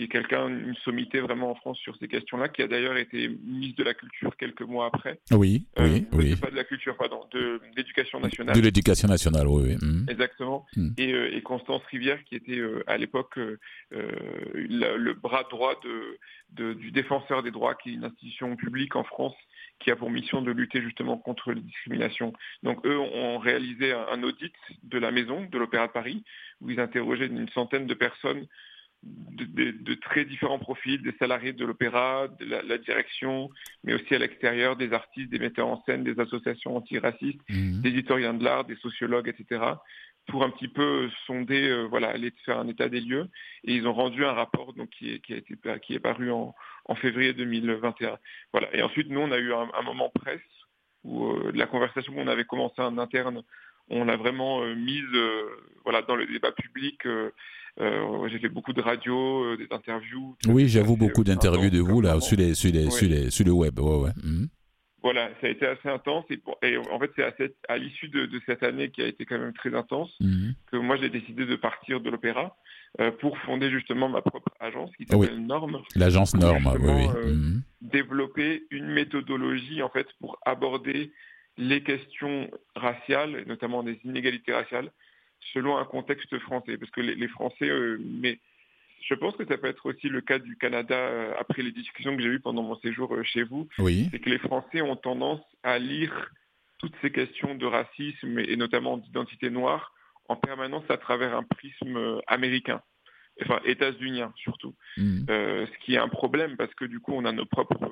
qui est quelqu'un, une sommité vraiment en France sur ces questions-là, qui a d'ailleurs été ministre de la Culture quelques mois après. Oui, oui, oui. Pas de la culture, pardon, de l'éducation nationale. De l'éducation nationale, oui, oui. Mmh. Exactement. Mmh. Et, et, Constance Rivière, qui était à l'époque le, bras droit de, du défenseur des droits, qui est une institution publique en France qui a pour mission de lutter justement contre les discriminations. Donc eux ont réalisé un, audit de la maison de l'Opéra de Paris, où ils interrogeaient une centaine de personnes de, très différents profils, des salariés de l'opéra, de la, direction, mais aussi à l'extérieur, des artistes, des metteurs en scène, des associations antiracistes, mmh. des historiens de l'art, des sociologues, etc pour un petit peu sonder, euh, voilà, aller faire un état des lieux. Et ils ont rendu un rapport donc, qui, est, qui, a été, qui est paru en, en, février 2021. Voilà. Et ensuite, nous, on a eu un, moment presse où euh, la conversation qu'on avait commencé en interne, on l'a vraiment euh, mise voilà, dans le débat public. J'ai fait beaucoup de radio, des interviews. Oui, j'avoue beaucoup d'interviews de vous là sur, les, sur, les, sur, les, sur le web. Ouais, ouais. Mhm. Voilà, ça a été assez intense et, et en fait c'est à, l'issue de, cette année qui a été quand même très intense mhm. que moi j'ai décidé de partir de l'opéra euh, pour fonder justement ma propre agence qui s'appelle Norme. L'agence Norme, oui, oui. Euh, mhm. Développer une méthodologie en fait pour aborder les questions raciales, notamment des inégalités raciales, selon un contexte français, parce que les, Français euh, mais je pense que ça peut être aussi le cas du Canada euh, après les discussions que j'ai eues pendant mon séjour euh, chez vous. Oui. C'est que les Français ont tendance à lire toutes ces questions de racisme et notamment d'identité noire en permanence à travers un prisme américain, enfin états-unien surtout. Hmm. ce qui est un problème parce que du coup on a nos propres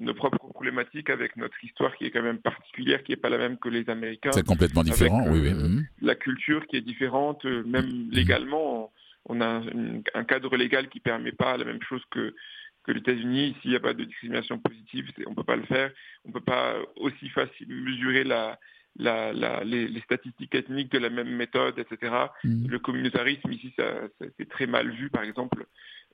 nos propres problématiques avec notre histoire qui est quand même particulière, qui n'est pas la même que les Américains. C'est complètement différent, oui, oui. Hmm. La culture qui est différente, même hmm. légalement on a un cadre légal qui ne permet pas la même chose que, que les États-Unis. Ici, il n'y a pas de discrimination positive, on ne peut pas le faire. On ne peut pas aussi facile mesurer la, les, statistiques ethniques de la même méthode, etc. Mm. Le communautarisme ici, c'est très mal vu, par exemple.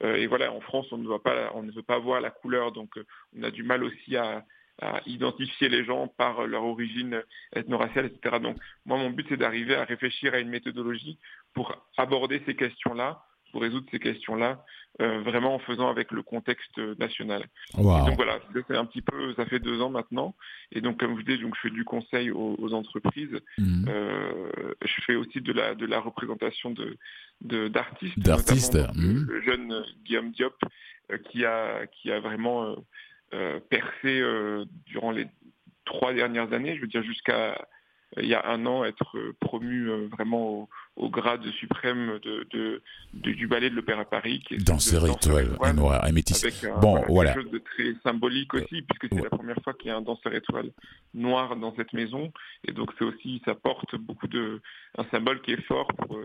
Euh, et voilà, en France, on ne, pas, on ne veut pas voir la couleur, donc euh, on a du mal aussi à, à identifier les gens par leur origine ethno-raciale, etc. Donc moi, mon but, c'est d'arriver à réfléchir à une méthodologie pour aborder ces questions-là, pour résoudre ces questions-là, euh, vraiment en faisant avec le contexte national. donc voilà, c'est un petit peu, ça fait deux ans maintenant, et donc comme je disais, donc je fais du conseil aux, entreprises. Mhm. Euh, je fais aussi de la de la représentation de d'artistes, d'artistes, mhm. le jeune Guillaume Diop, euh, qui a qui a vraiment percé durant les trois dernières années, je veux dire jusqu'à il y a un an être promu vraiment au, grade suprême de, du ballet de l'Opéra Paris. Qui est danseur étoile, noir, Avec bon, voilà, quelque chose de très symbolique aussi, puisque c'est la première fois qu'il y a un danseur étoile noir dans cette maison. Et donc c'est aussi, ça porte beaucoup de, un symbole qui est fort pour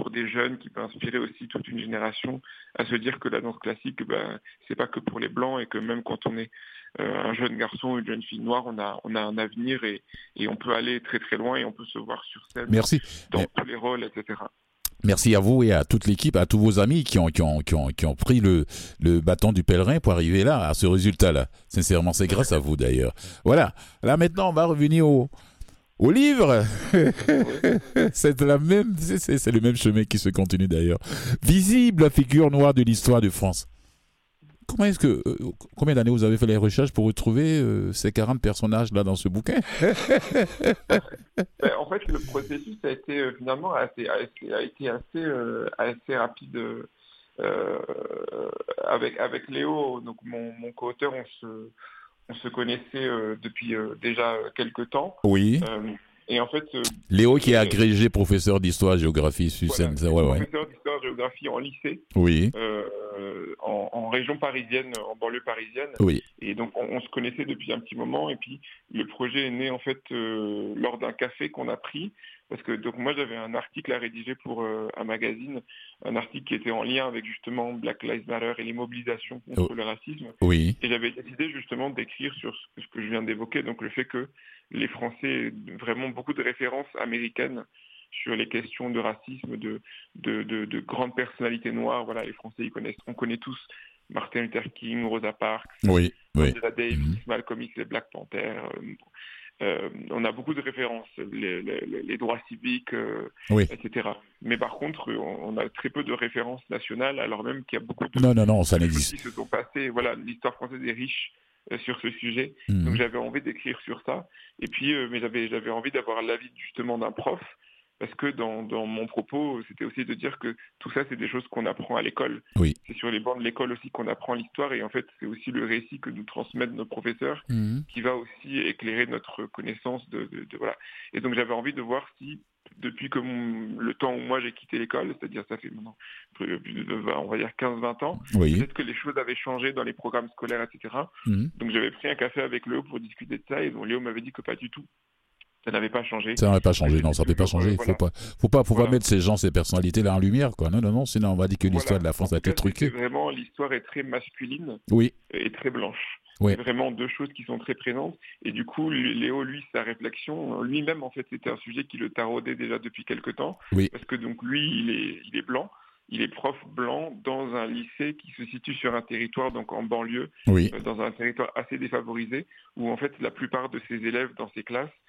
pour des jeunes qui peut inspirer aussi toute une génération à se dire que la danse classique, ben, c'est pas que pour les blancs et que même quand on est euh, un jeune garçon une jeune fille noire, on a, on a un avenir et, et, on peut aller très très loin et on peut se voir sur scène Merci. dans tous les rôles, etc. Merci à vous et à toute l'équipe, à tous vos amis qui ont, qui ont, qui ont, qui ont pris le, le bâton du pèlerin pour arriver là, à ce résultat-là. Sincèrement, c'est grâce à vous d'ailleurs. Voilà. Là maintenant, on va revenir au, au livre. c'est la même, c'est le même chemin qui se continue d'ailleurs. Visible la figure noire de l'histoire de France. Comment est-ce que, euh, combien d'années vous avez fait les recherches pour retrouver euh, ces 40 personnages là dans ce bouquin? Ben, En fait, le processus a été euh, finalement assez, a été assez, assez rapide. avec, avec Léo, donc mon, mon co-auteur, on se, on se connaissait euh, depuis euh, déjà quelques temps. Oui. Euh, et en fait, Léo qui est agrégé professeur d'histoire-géographie voilà, Professeur d'histoire-géographie en lycée. Oui. en, région parisienne, en banlieue parisienne. Oui. Et donc on, se connaissait depuis un petit moment. Et puis le projet est né en fait lors d'un café qu'on a pris parce que donc moi j'avais un article à rédiger pour euh, un magazine, un article qui était en lien avec justement Black Lives Matter et les mobilisations contre oh. le racisme. Oui. Et j'avais décidé justement d'écrire sur ce que je viens d'évoquer, donc le fait que les Français, vraiment beaucoup de références américaines sur les questions de racisme, de, de, de, grandes personnalités noires. Voilà, les Français, ils connaissent, on connaît tous Martin Luther King, Rosa Parks, oui, oui. Davis, mhm. Malcolm X, les Black Panthers, euh, on a beaucoup de références, les, droits civiques, etc. Mais par contre, on, a très peu de références nationales, alors même qu'il y a beaucoup de non, non, non, ça n'existe. qui se sont passées. Voilà, l'histoire française est riche sur ce sujet. Mhm. Donc j'avais envie d'écrire sur ça. Et puis, mais j'avais j'avais envie d'avoir l'avis justement d'un prof parce que dans, mon propos, c'était aussi de dire que tout ça, c'est des choses qu'on apprend à l'école. Oui. C'est sur les bancs de l'école aussi qu'on apprend l'histoire, et en fait, c'est aussi le récit que nous transmettent nos professeurs mhm. qui va aussi éclairer notre connaissance de, voilà. Et donc, j'avais envie de voir si depuis que le temps où moi j'ai quitté l'école, c'est-à-dire ça fait maintenant plus de, on va dire 15-20 ans, peut-être que les choses avaient changé dans les programmes scolaires, etc. Mhm. Donc j'avais pris un café avec Léo pour discuter de ça, et donc Léo m'avait dit que pas du tout ça n'avait pas changé. Ça n'avait pas changé, non, ça n'avait pas changé. Il ne faut pas, faut pas, faut pas mettre ces gens, ces personnalités-là en lumière, quoi. Non, non, non, sinon on va dire que l'histoire de la France a été truquée. Vraiment, l'histoire est très masculine. Oui. Et très blanche. Oui. C'est vraiment deux choses qui sont très présentes. Et du coup, Léo, lui, sa réflexion, lui-même, en fait, c'était un sujet qui le taraudait déjà depuis quelque temps. Oui. Parce que donc, lui, il est, il est blanc. Il est prof blanc dans un lycée qui se situe sur un territoire, donc en banlieue, oui. Euh, dans un territoire assez défavorisé, où en fait la plupart de ses élèves dans ses classes euh,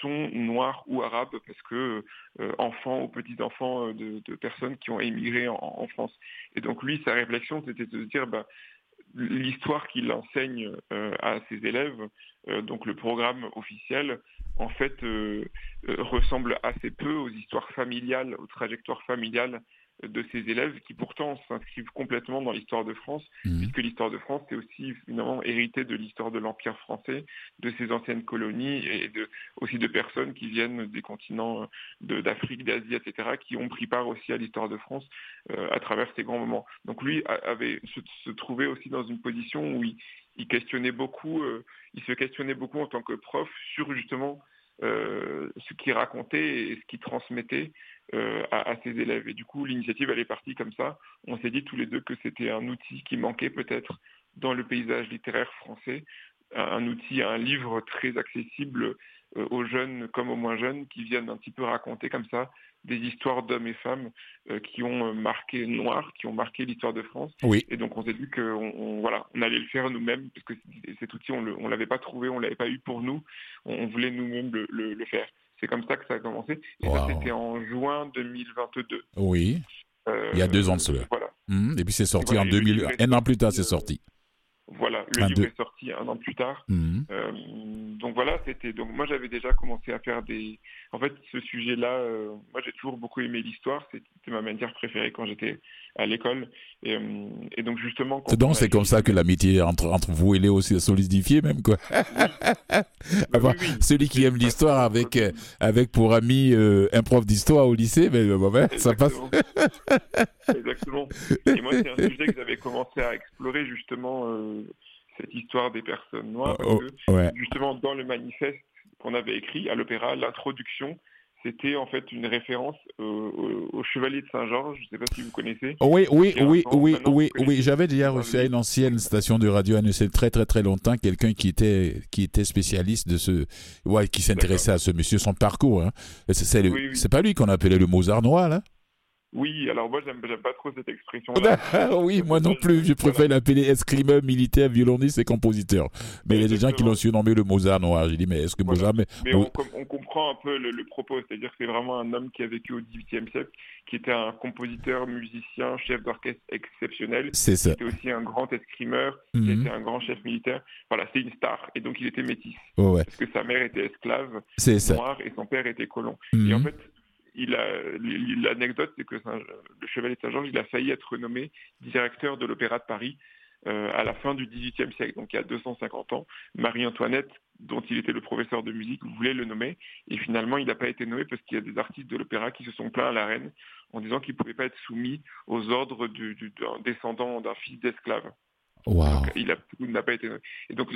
sont noirs ou arabes parce que euh, enfants ou petits-enfants euh, de, personnes qui ont émigré en, France. Et donc lui, sa réflexion, c'était de se dire, bah, l'histoire qu'il enseigne à ses élèves, donc le programme officiel, en fait, ressemble assez peu aux histoires familiales, aux trajectoires familiales de ces élèves qui pourtant s'inscrivent complètement dans l'histoire de France, mmh. puisque l'histoire de France est aussi finalement hérité de l'histoire de l'Empire français, de ses anciennes colonies et de, aussi de personnes qui viennent des continents d'Afrique, d'Asie, etc., qui ont pris part aussi à l'histoire de France euh, à travers ces grands moments. Donc lui avait se, trouvait aussi dans une position où il, questionnait beaucoup, euh, il se questionnait beaucoup en tant que prof sur justement euh, ce qu'il racontait et ce qu'il transmettait euh, à, ses élèves. Et du coup, l'initiative, elle est partie comme ça. On s'est dit tous les deux que c'était un outil qui manquait peut-être dans le paysage littéraire français, un, outil, un livre très accessible euh, aux jeunes comme aux moins jeunes qui viennent un petit peu raconter comme ça des histoires d'hommes et femmes euh, qui ont marqué noir, qui ont marqué l'histoire de France. Oui. Et donc on s'est dit qu'on on, voilà, on allait le faire nous-mêmes parce que cet outil on ne l'avait pas trouvé, on l'avait pas eu pour nous. On, voulait nous-mêmes le, faire. C'est comme ça que ça a commencé. Et ça c'était en juin 2022. Oui. Il y a deux ans de cela. Voilà. Mmh. Et puis c'est sorti en 2000. Un an plus tard, c'est sorti. Voilà, le livre est sorti un an plus tard. Mhm. Euh, donc voilà, c'était donc moi j'avais déjà commencé à faire des. En fait, ce sujet-là, euh, moi j'ai toujours beaucoup aimé l'histoire. C'était ma matière préférée quand j'étais à l'école. Et, euh, donc justement. C'est donc c'est comme ça que l'amitié entre entre vous et Léo s'est solidifiée même quoi. Celui qui aime l'histoire avec avec pour ami un prof d'histoire au lycée, mais ben, ça passe. Exactement. Et moi c'est un sujet que j'avais commencé à explorer justement cette histoire des personnes noires. Oh, parce que, Justement, dans le manifeste qu'on avait écrit à l'opéra, l'introduction, c'était en fait une référence au, Chevalier de Saint-Georges. Je ne sais pas si vous connaissez. Oui, oui, oui, oui, oui, oui. J'avais déjà reçu à une ancienne station de radio à très très très longtemps quelqu'un qui était qui était spécialiste de ce, ouais, qui s'intéressait à ce monsieur, son parcours. Hein. C'est pas lui qu'on appelait le Mozart noir, là. Oui, alors moi j'aime pas trop cette expression. oui, moi non plus, je préfère l'appeler escrimeur, militaire, violoniste et compositeur. Mais il y a des gens qui l'ont surnommé le Mozart noir. J'ai dit, mais est-ce que Mozart... Mais, on, comprend un peu le, propos, c'est-à-dire que c'est vraiment un homme qui a vécu au XVIIIe siècle, qui était un compositeur, musicien, chef d'orchestre exceptionnel. C'est ça. C'était aussi un grand escrimeur, qui mhm. était un grand chef militaire. Voilà, c'est une star. Et donc il était métis. Parce que sa mère était esclave, noire, et son père était colon. Et en mhm. fait, l'anecdote, c'est que le chevalier de Saint-Georges, il a failli être nommé directeur de l'Opéra de Paris euh, à la fin du XVIIIe siècle, donc il y a 250 ans. Marie-Antoinette, dont il était le professeur de musique, voulait le nommer, et finalement il n'a pas été nommé parce qu'il y a des artistes de l'opéra qui se sont plaints à la reine en disant qu'il ne pouvait pas être soumis aux ordres d'un descendant d'un fils d'esclave. il n'a pas été nommé. Et donc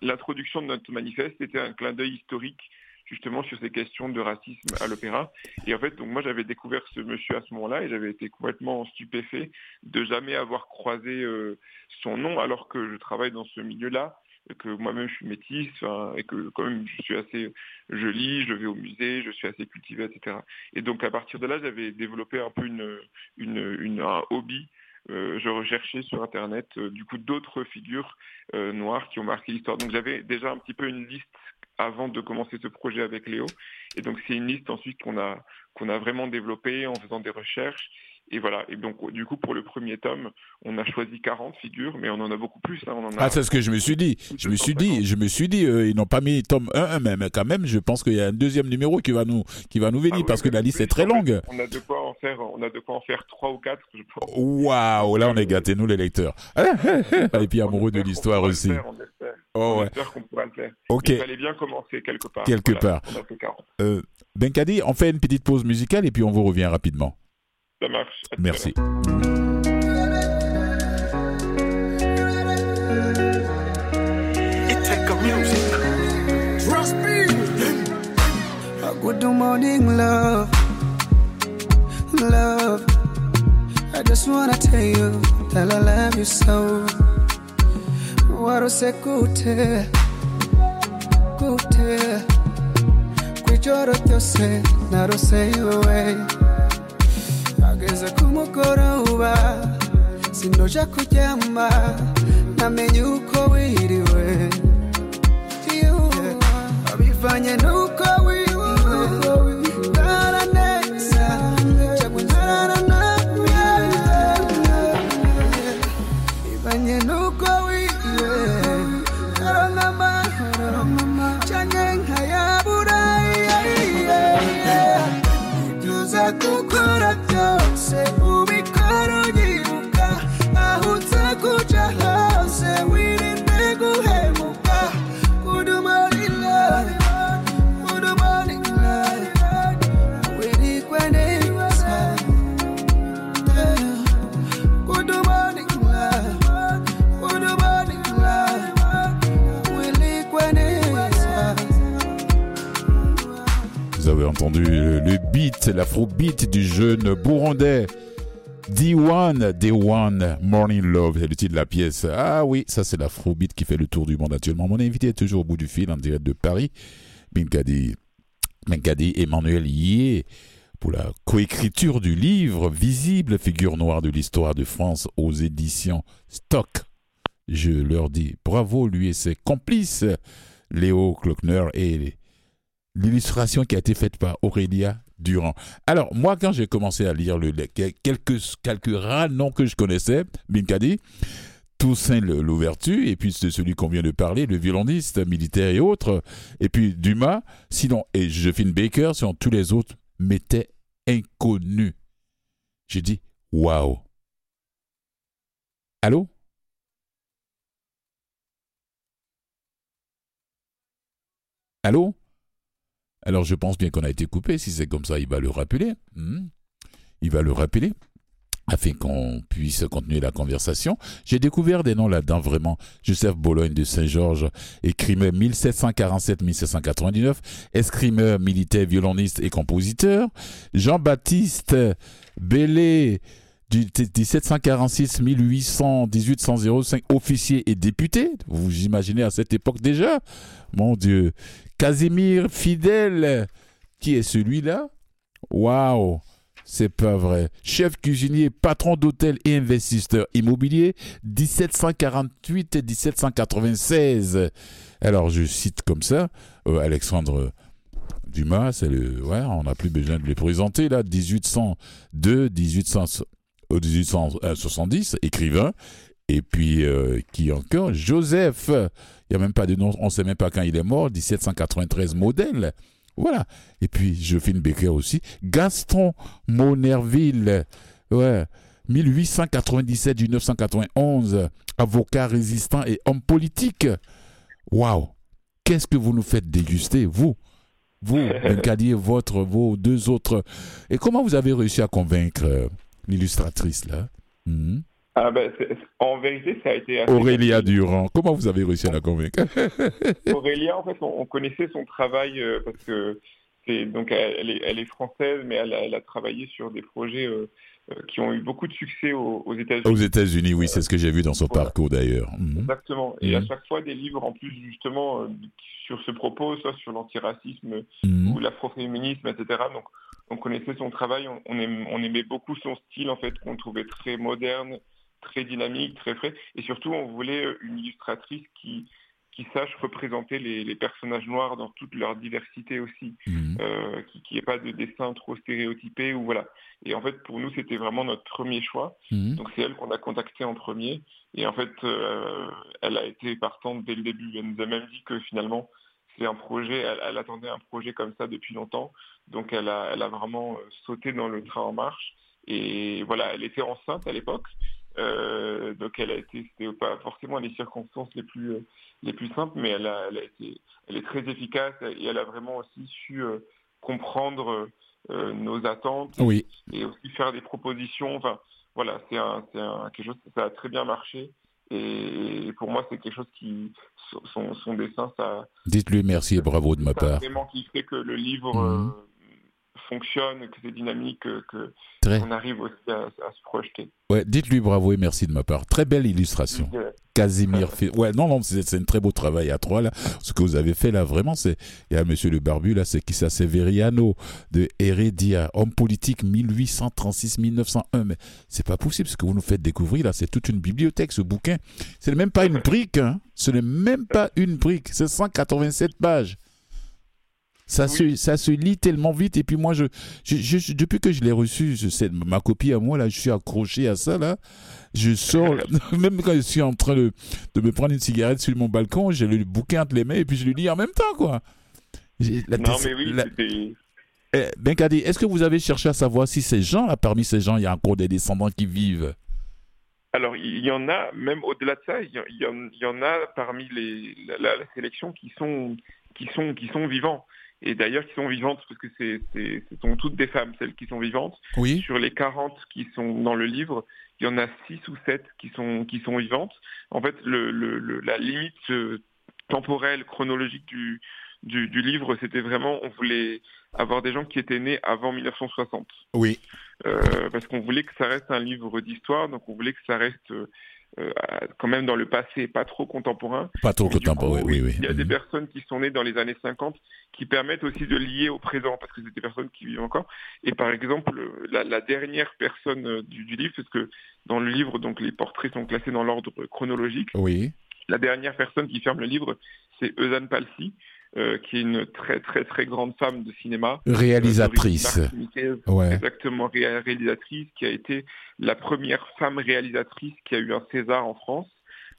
l'introduction de notre manifeste était un clin d'œil historique justement sur ces questions de racisme à l'opéra. Et en fait, donc moi j'avais découvert ce monsieur à ce moment-là et j'avais été complètement stupéfait de jamais avoir croisé euh, son nom alors que je travaille dans ce milieu-là que moi-même je suis métisse et que quand même je suis assez jolie, je vais au musée, je suis assez cultivée, etc. Et donc à partir de là, j'avais développé un peu une, un hobby je recherchais sur Internet du coup d'autres figures noires qui ont marqué l'histoire. Donc j'avais déjà un petit peu une liste avant de commencer ce projet avec Léo. Et donc c'est une liste ensuite qu'on a vraiment développée en faisant des recherches et voilà. Et donc, du coup, pour le premier tome, on a choisi 40 figures, mais on en a beaucoup plus. Hein. On en a ah, c'est ce que je me suis dit. Je me suis dit, je me suis dit, euh, ils n'ont pas mis tome 1, mais quand même, je pense qu'il y a un deuxième numéro qui va nous, qui va nous venir ah parce que la liste est très longue. On a de quoi en faire, on a de quoi en faire 3 ou 4, je pense. Waouh, là, on est gâtés, nous, les lecteurs. Et puis, amoureux de l'histoire aussi. on espère. Oh, espère qu'on pourra le faire. Ok. Il fallait bien commencer quelque part. Quelque part. On a fait 40. Euh, Benkadi, on fait une petite pause musicale et puis on vous revient rapidement. Ça marche. Merci. Good morning, love. Love. I just wanna tell you that I love you so. Warosekute, kute, kwijoro ryose narose iwewe ageze ku mugoroba sinoja kuryama namenye uko wiriwe. Bivanye n'uko entendu le, le beat, l'afro-beat du jeune burundais. D1, D1, Morning Love, c'est le titre de la pièce. Ah oui, ça c'est l'afrobeat qui fait le tour du monde actuellement. Mon invité est toujours au bout du fil en direct de Paris. Binkadi, Binkadi Emmanuel Yé pour la coécriture du livre Visible figure noire de l'histoire de France aux éditions Stock. Je leur dis bravo lui et ses complices, Léo Klockner et l'illustration qui a été faite par Aurélia Durand. Alors, moi, quand j'ai commencé à lire le, quelques, quelques rares noms que je connaissais, Binkadi, Toussaint Louverture, et puis c'est celui qu'on vient de parler, le violoniste, militaire et autres, et puis Dumas, sinon, et Josephine Baker, sinon tous les autres m'étaient inconnus. J'ai dit, waouh. Allô? Allô? Alors je pense bien qu'on a été coupé. Si c'est comme ça, il va le rappeler. Hmm. Il va le rappeler afin qu'on puisse continuer la conversation. J'ai découvert des noms là-dedans vraiment. Joseph Bologne de Saint-Georges, écrimeur 1747-1799, escrimeur militaire, violoniste et compositeur. Jean-Baptiste Bellé du 1746-1818-105, officier et député. Vous imaginez à cette époque déjà? Mon Dieu. Casimir Fidèle, qui est celui-là? Waouh c'est pas vrai. Chef cuisinier, patron d'hôtel et investisseur immobilier, 1748 et 1796. Alors je cite comme ça euh, Alexandre Dumas, le, ouais, on n'a plus besoin de les présenter là, 1802, 1800, 1870, écrivain. Et puis euh, qui encore? Joseph, il n'y a même pas de nom, on ne sait même pas quand il est mort, 1793 modèle. Voilà. Et puis, Josephine Becker aussi. Gaston Monerville, ouais, 1897-1991, avocat résistant et homme politique. Waouh! Qu'est-ce que vous nous faites déguster, vous? Vous, Benkadi votre, vos deux autres. Et comment vous avez réussi à convaincre euh, l'illustratrice, là? Hmm? Ah ben, en vérité, ça a été assez Aurélia Durand. Comment vous avez réussi à la convaincre? Aurélia, en fait, on, on, connaissait son travail euh, parce que c'est donc elle est, elle est, française, mais elle a, elle a, travaillé sur des projets euh, qui ont eu beaucoup de succès aux, aux États-Unis. Aux États-Unis, oui, c'est ce que j'ai vu dans son voilà. parcours d'ailleurs. Mmh. Exactement. Et mmh. à chaque fois, des livres en plus justement euh, sur ce propos, soit sur l'antiracisme mmh. ou l'afroféminisme, etc. Donc, on connaissait son travail, on, on, aimait, on aimait beaucoup son style en fait, qu'on trouvait très moderne très dynamique, très frais. Et surtout, on voulait une illustratrice qui, qui sache représenter les, personnages noirs dans toute leur diversité aussi, mhm. euh, qui n'ait pas de dessin trop stéréotypé ou voilà. Et en fait, pour nous, c'était vraiment notre premier choix. Mhm. Donc c'est elle qu'on a contacté en premier. Et en fait, euh, elle a été partante dès le début. Elle nous a même dit que finalement, c'est un projet, elle, attendait un projet comme ça depuis longtemps. Donc elle a, elle a vraiment euh, sauté dans le train en marche. Et voilà, elle était enceinte à l'époque. Euh, donc elle a été, c'était pas forcément les circonstances les plus euh, les plus simples, mais elle a, elle a été, elle est très efficace et elle a vraiment aussi su euh, comprendre nos attentes oui. et aussi faire des propositions. Enfin, voilà, c'est un, c'est un, quelque chose, ça a très bien marché. Et pour moi, c'est quelque chose qui, son, son dessin, ça. Dites-lui merci et bravo de ma part. Vraiment qui fait que le livre mmh fonctionne, que c'est dynamique, que qu'on arrive aussi à, se projeter. Ouais, dites-lui bravo et merci de ma part. Très belle illustration. Casimir fait. Ouais, non, non, c'est un très beau travail à trois là. Ce que vous avez fait là, vraiment, c'est. Il y a Monsieur le Barbu là, c'est qui ça? C'est Veriano de Heredia, homme politique 1836-1901. Mais c'est pas possible ce que vous nous faites découvrir là. C'est toute une bibliothèque ce bouquin. Ce n'est même pas une brique. Hein. Ce n'est même pas une brique. C'est 187 pages. Ça, se, ça se lit tellement vite. Et puis moi, je, depuis que je l'ai reçu, je sais, ma copie à moi, là, je suis accroché à ça, là. Je sors, même quand je suis en train de, de, me prendre une cigarette sur mon balcon, j'ai le bouquin entre les mains et puis je le lis en même temps, quoi. non, mais oui, eh, Ben Kadi, est-ce que vous avez cherché à savoir si ces gens-là, parmi ces gens, il y a encore des descendants qui vivent? Alors, il y en a, même au-delà de ça, il y, en a parmi les, la, sélection qui sont, qui sont, qui sont vivants et d'ailleurs qui sont vivantes, parce que c'est, ce sont toutes des femmes, celles qui sont vivantes. Oui. Sur les 40 qui sont dans le livre, il y en a 6 ou 7 qui sont, qui sont vivantes. En fait, le, le, la limite euh, temporelle, chronologique du, du, du livre, c'était vraiment, on voulait avoir des gens qui étaient nés avant 1960. Oui. Euh, parce qu'on voulait que ça reste un livre d'histoire, donc on voulait que ça reste euh, quand même dans le passé, pas trop contemporain. Pas trop contemporain, oui, oui. Il y a des mhm. personnes qui sont nées dans les années 50 qui permettent aussi de lier au présent, parce que c'est des personnes qui vivent encore. Et par exemple, la, dernière personne euh, du, livre, parce que dans le livre, donc les portraits sont classés dans l'ordre chronologique. Oui. La dernière personne qui ferme le livre, c'est Eusanne Palsy, euh, qui est une très très très grande femme de cinéma. Réalisatrice. ouais. Exactement, réalisatrice, qui a été la première femme réalisatrice qui a eu un César en France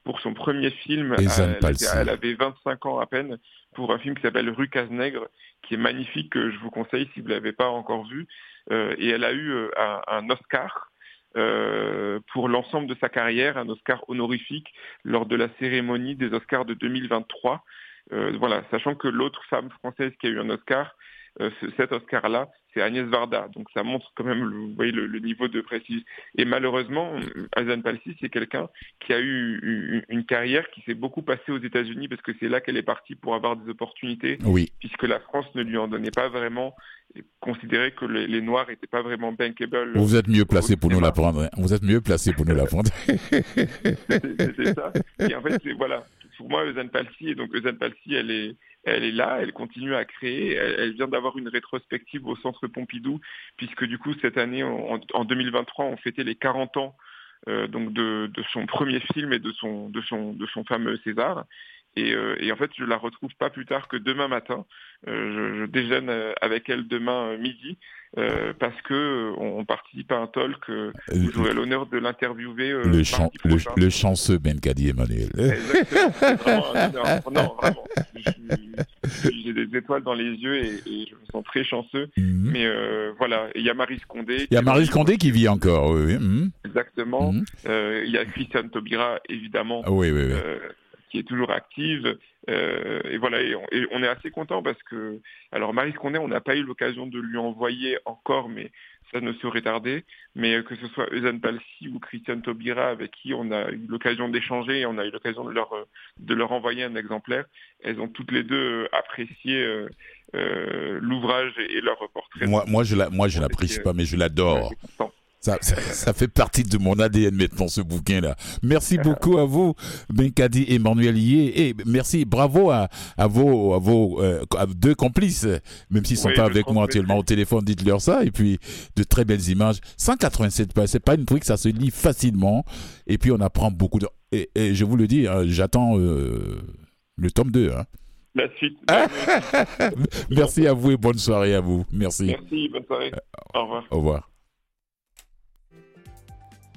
pour son premier film. Elle, avait 25 ans à peine pour un film qui s'appelle Rue Cazenègre, qui est magnifique, que je vous conseille si vous ne l'avez pas encore vu. Euh, et elle a eu euh, un, Oscar. pour l'ensemble de sa carrière, un Oscar honorifique lors de la cérémonie des Oscars de 2023. Euh, voilà, sachant que l'autre femme française qui a eu un Oscar, euh, cet Oscar-là, c'est Agnès Varda. Donc ça montre quand même, le, vous voyez, le, niveau de prestige. Et malheureusement, Azan Palsi, c'est quelqu'un qui a eu une, carrière qui s'est beaucoup passée aux États-Unis parce que c'est là qu'elle est partie pour avoir des opportunités. Oui. Puisque la France ne lui en donnait pas vraiment, considérait que les, Noirs n'étaient pas vraiment bankable. Vous êtes mieux placé pour nous l'apprendre. Hein. Vous êtes mieux placé pour nous l'apprendre. c'est ça. Et en fait, voilà pour moi, Eusanne Palsy, et donc elle est, elle est là, elle continue à créer. Elle, vient d'avoir une rétrospective au Centre Pompidou, puisque du coup, cette année, en, 2023, on fêtait les 40 ans euh, donc de, son premier film et de son, de son, de son fameux César. Euh, et, en fait, je la retrouve pas plus tard que demain matin. Euh, je, déjeune euh, avec elle demain midi parce que on, participe à un talk j'aurai l'honneur de l'interviewer. le, le, chanceux Ben Kadi Emmanuel. Exactement. non, vraiment. J'ai des étoiles dans les yeux et, je me sens très chanceux. Mhm. Mais voilà, il y a Marie Scondé. Il y a Marie Scondé qui vit encore, oui. Mhm. Exactement. Mhm. Il y a Christiane Taubira, évidemment. Oui, oui, oui qui est toujours active. Euh, et voilà, et on, est assez content parce que, alors Marie Scondé, on n'a pas eu l'occasion de lui envoyer encore, mais ça ne saurait tarder. Mais que ce soit Eusanne Palsy ou Christiane Taubira, avec qui on a eu l'occasion d'échanger et on a eu l'occasion de leur, de leur envoyer un exemplaire, elles ont toutes les deux apprécié euh, l'ouvrage et, leur portrait. Moi, moi je ne moi, je l'apprécie pas, mais je l'adore. Ça, ça, fait partie de mon ADN maintenant, ce bouquin-là. Merci beaucoup à vous, Benkadi et Emmanuel Et merci, bravo à, à vos, à vos euh, deux complices, même s'ils ne sont pas avec moi actuellement au téléphone, dites-leur ça. Et puis, de très belles images. 187 pages, c'est pas une truc, ça se lit facilement. Et puis, on apprend beaucoup. De... Et, je vous le dis, hein, j'attends euh, le tome 2. Hein. La suite. merci à vous et bonne soirée à vous. Merci. Merci, bonne soirée. Au revoir. Au revoir.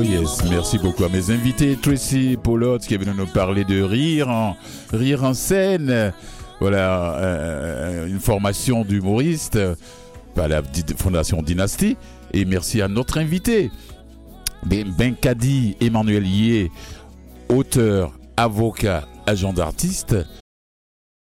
Oh yes, merci beaucoup à mes invités, Tracy Pollot qui est venu nous parler de rire en, rire en scène. Voilà, euh, une formation d'humoriste par la Fondation Dynastie. Et merci à notre invité, Ben Kadi Emmanuel Yé, auteur, avocat, agent d'artiste.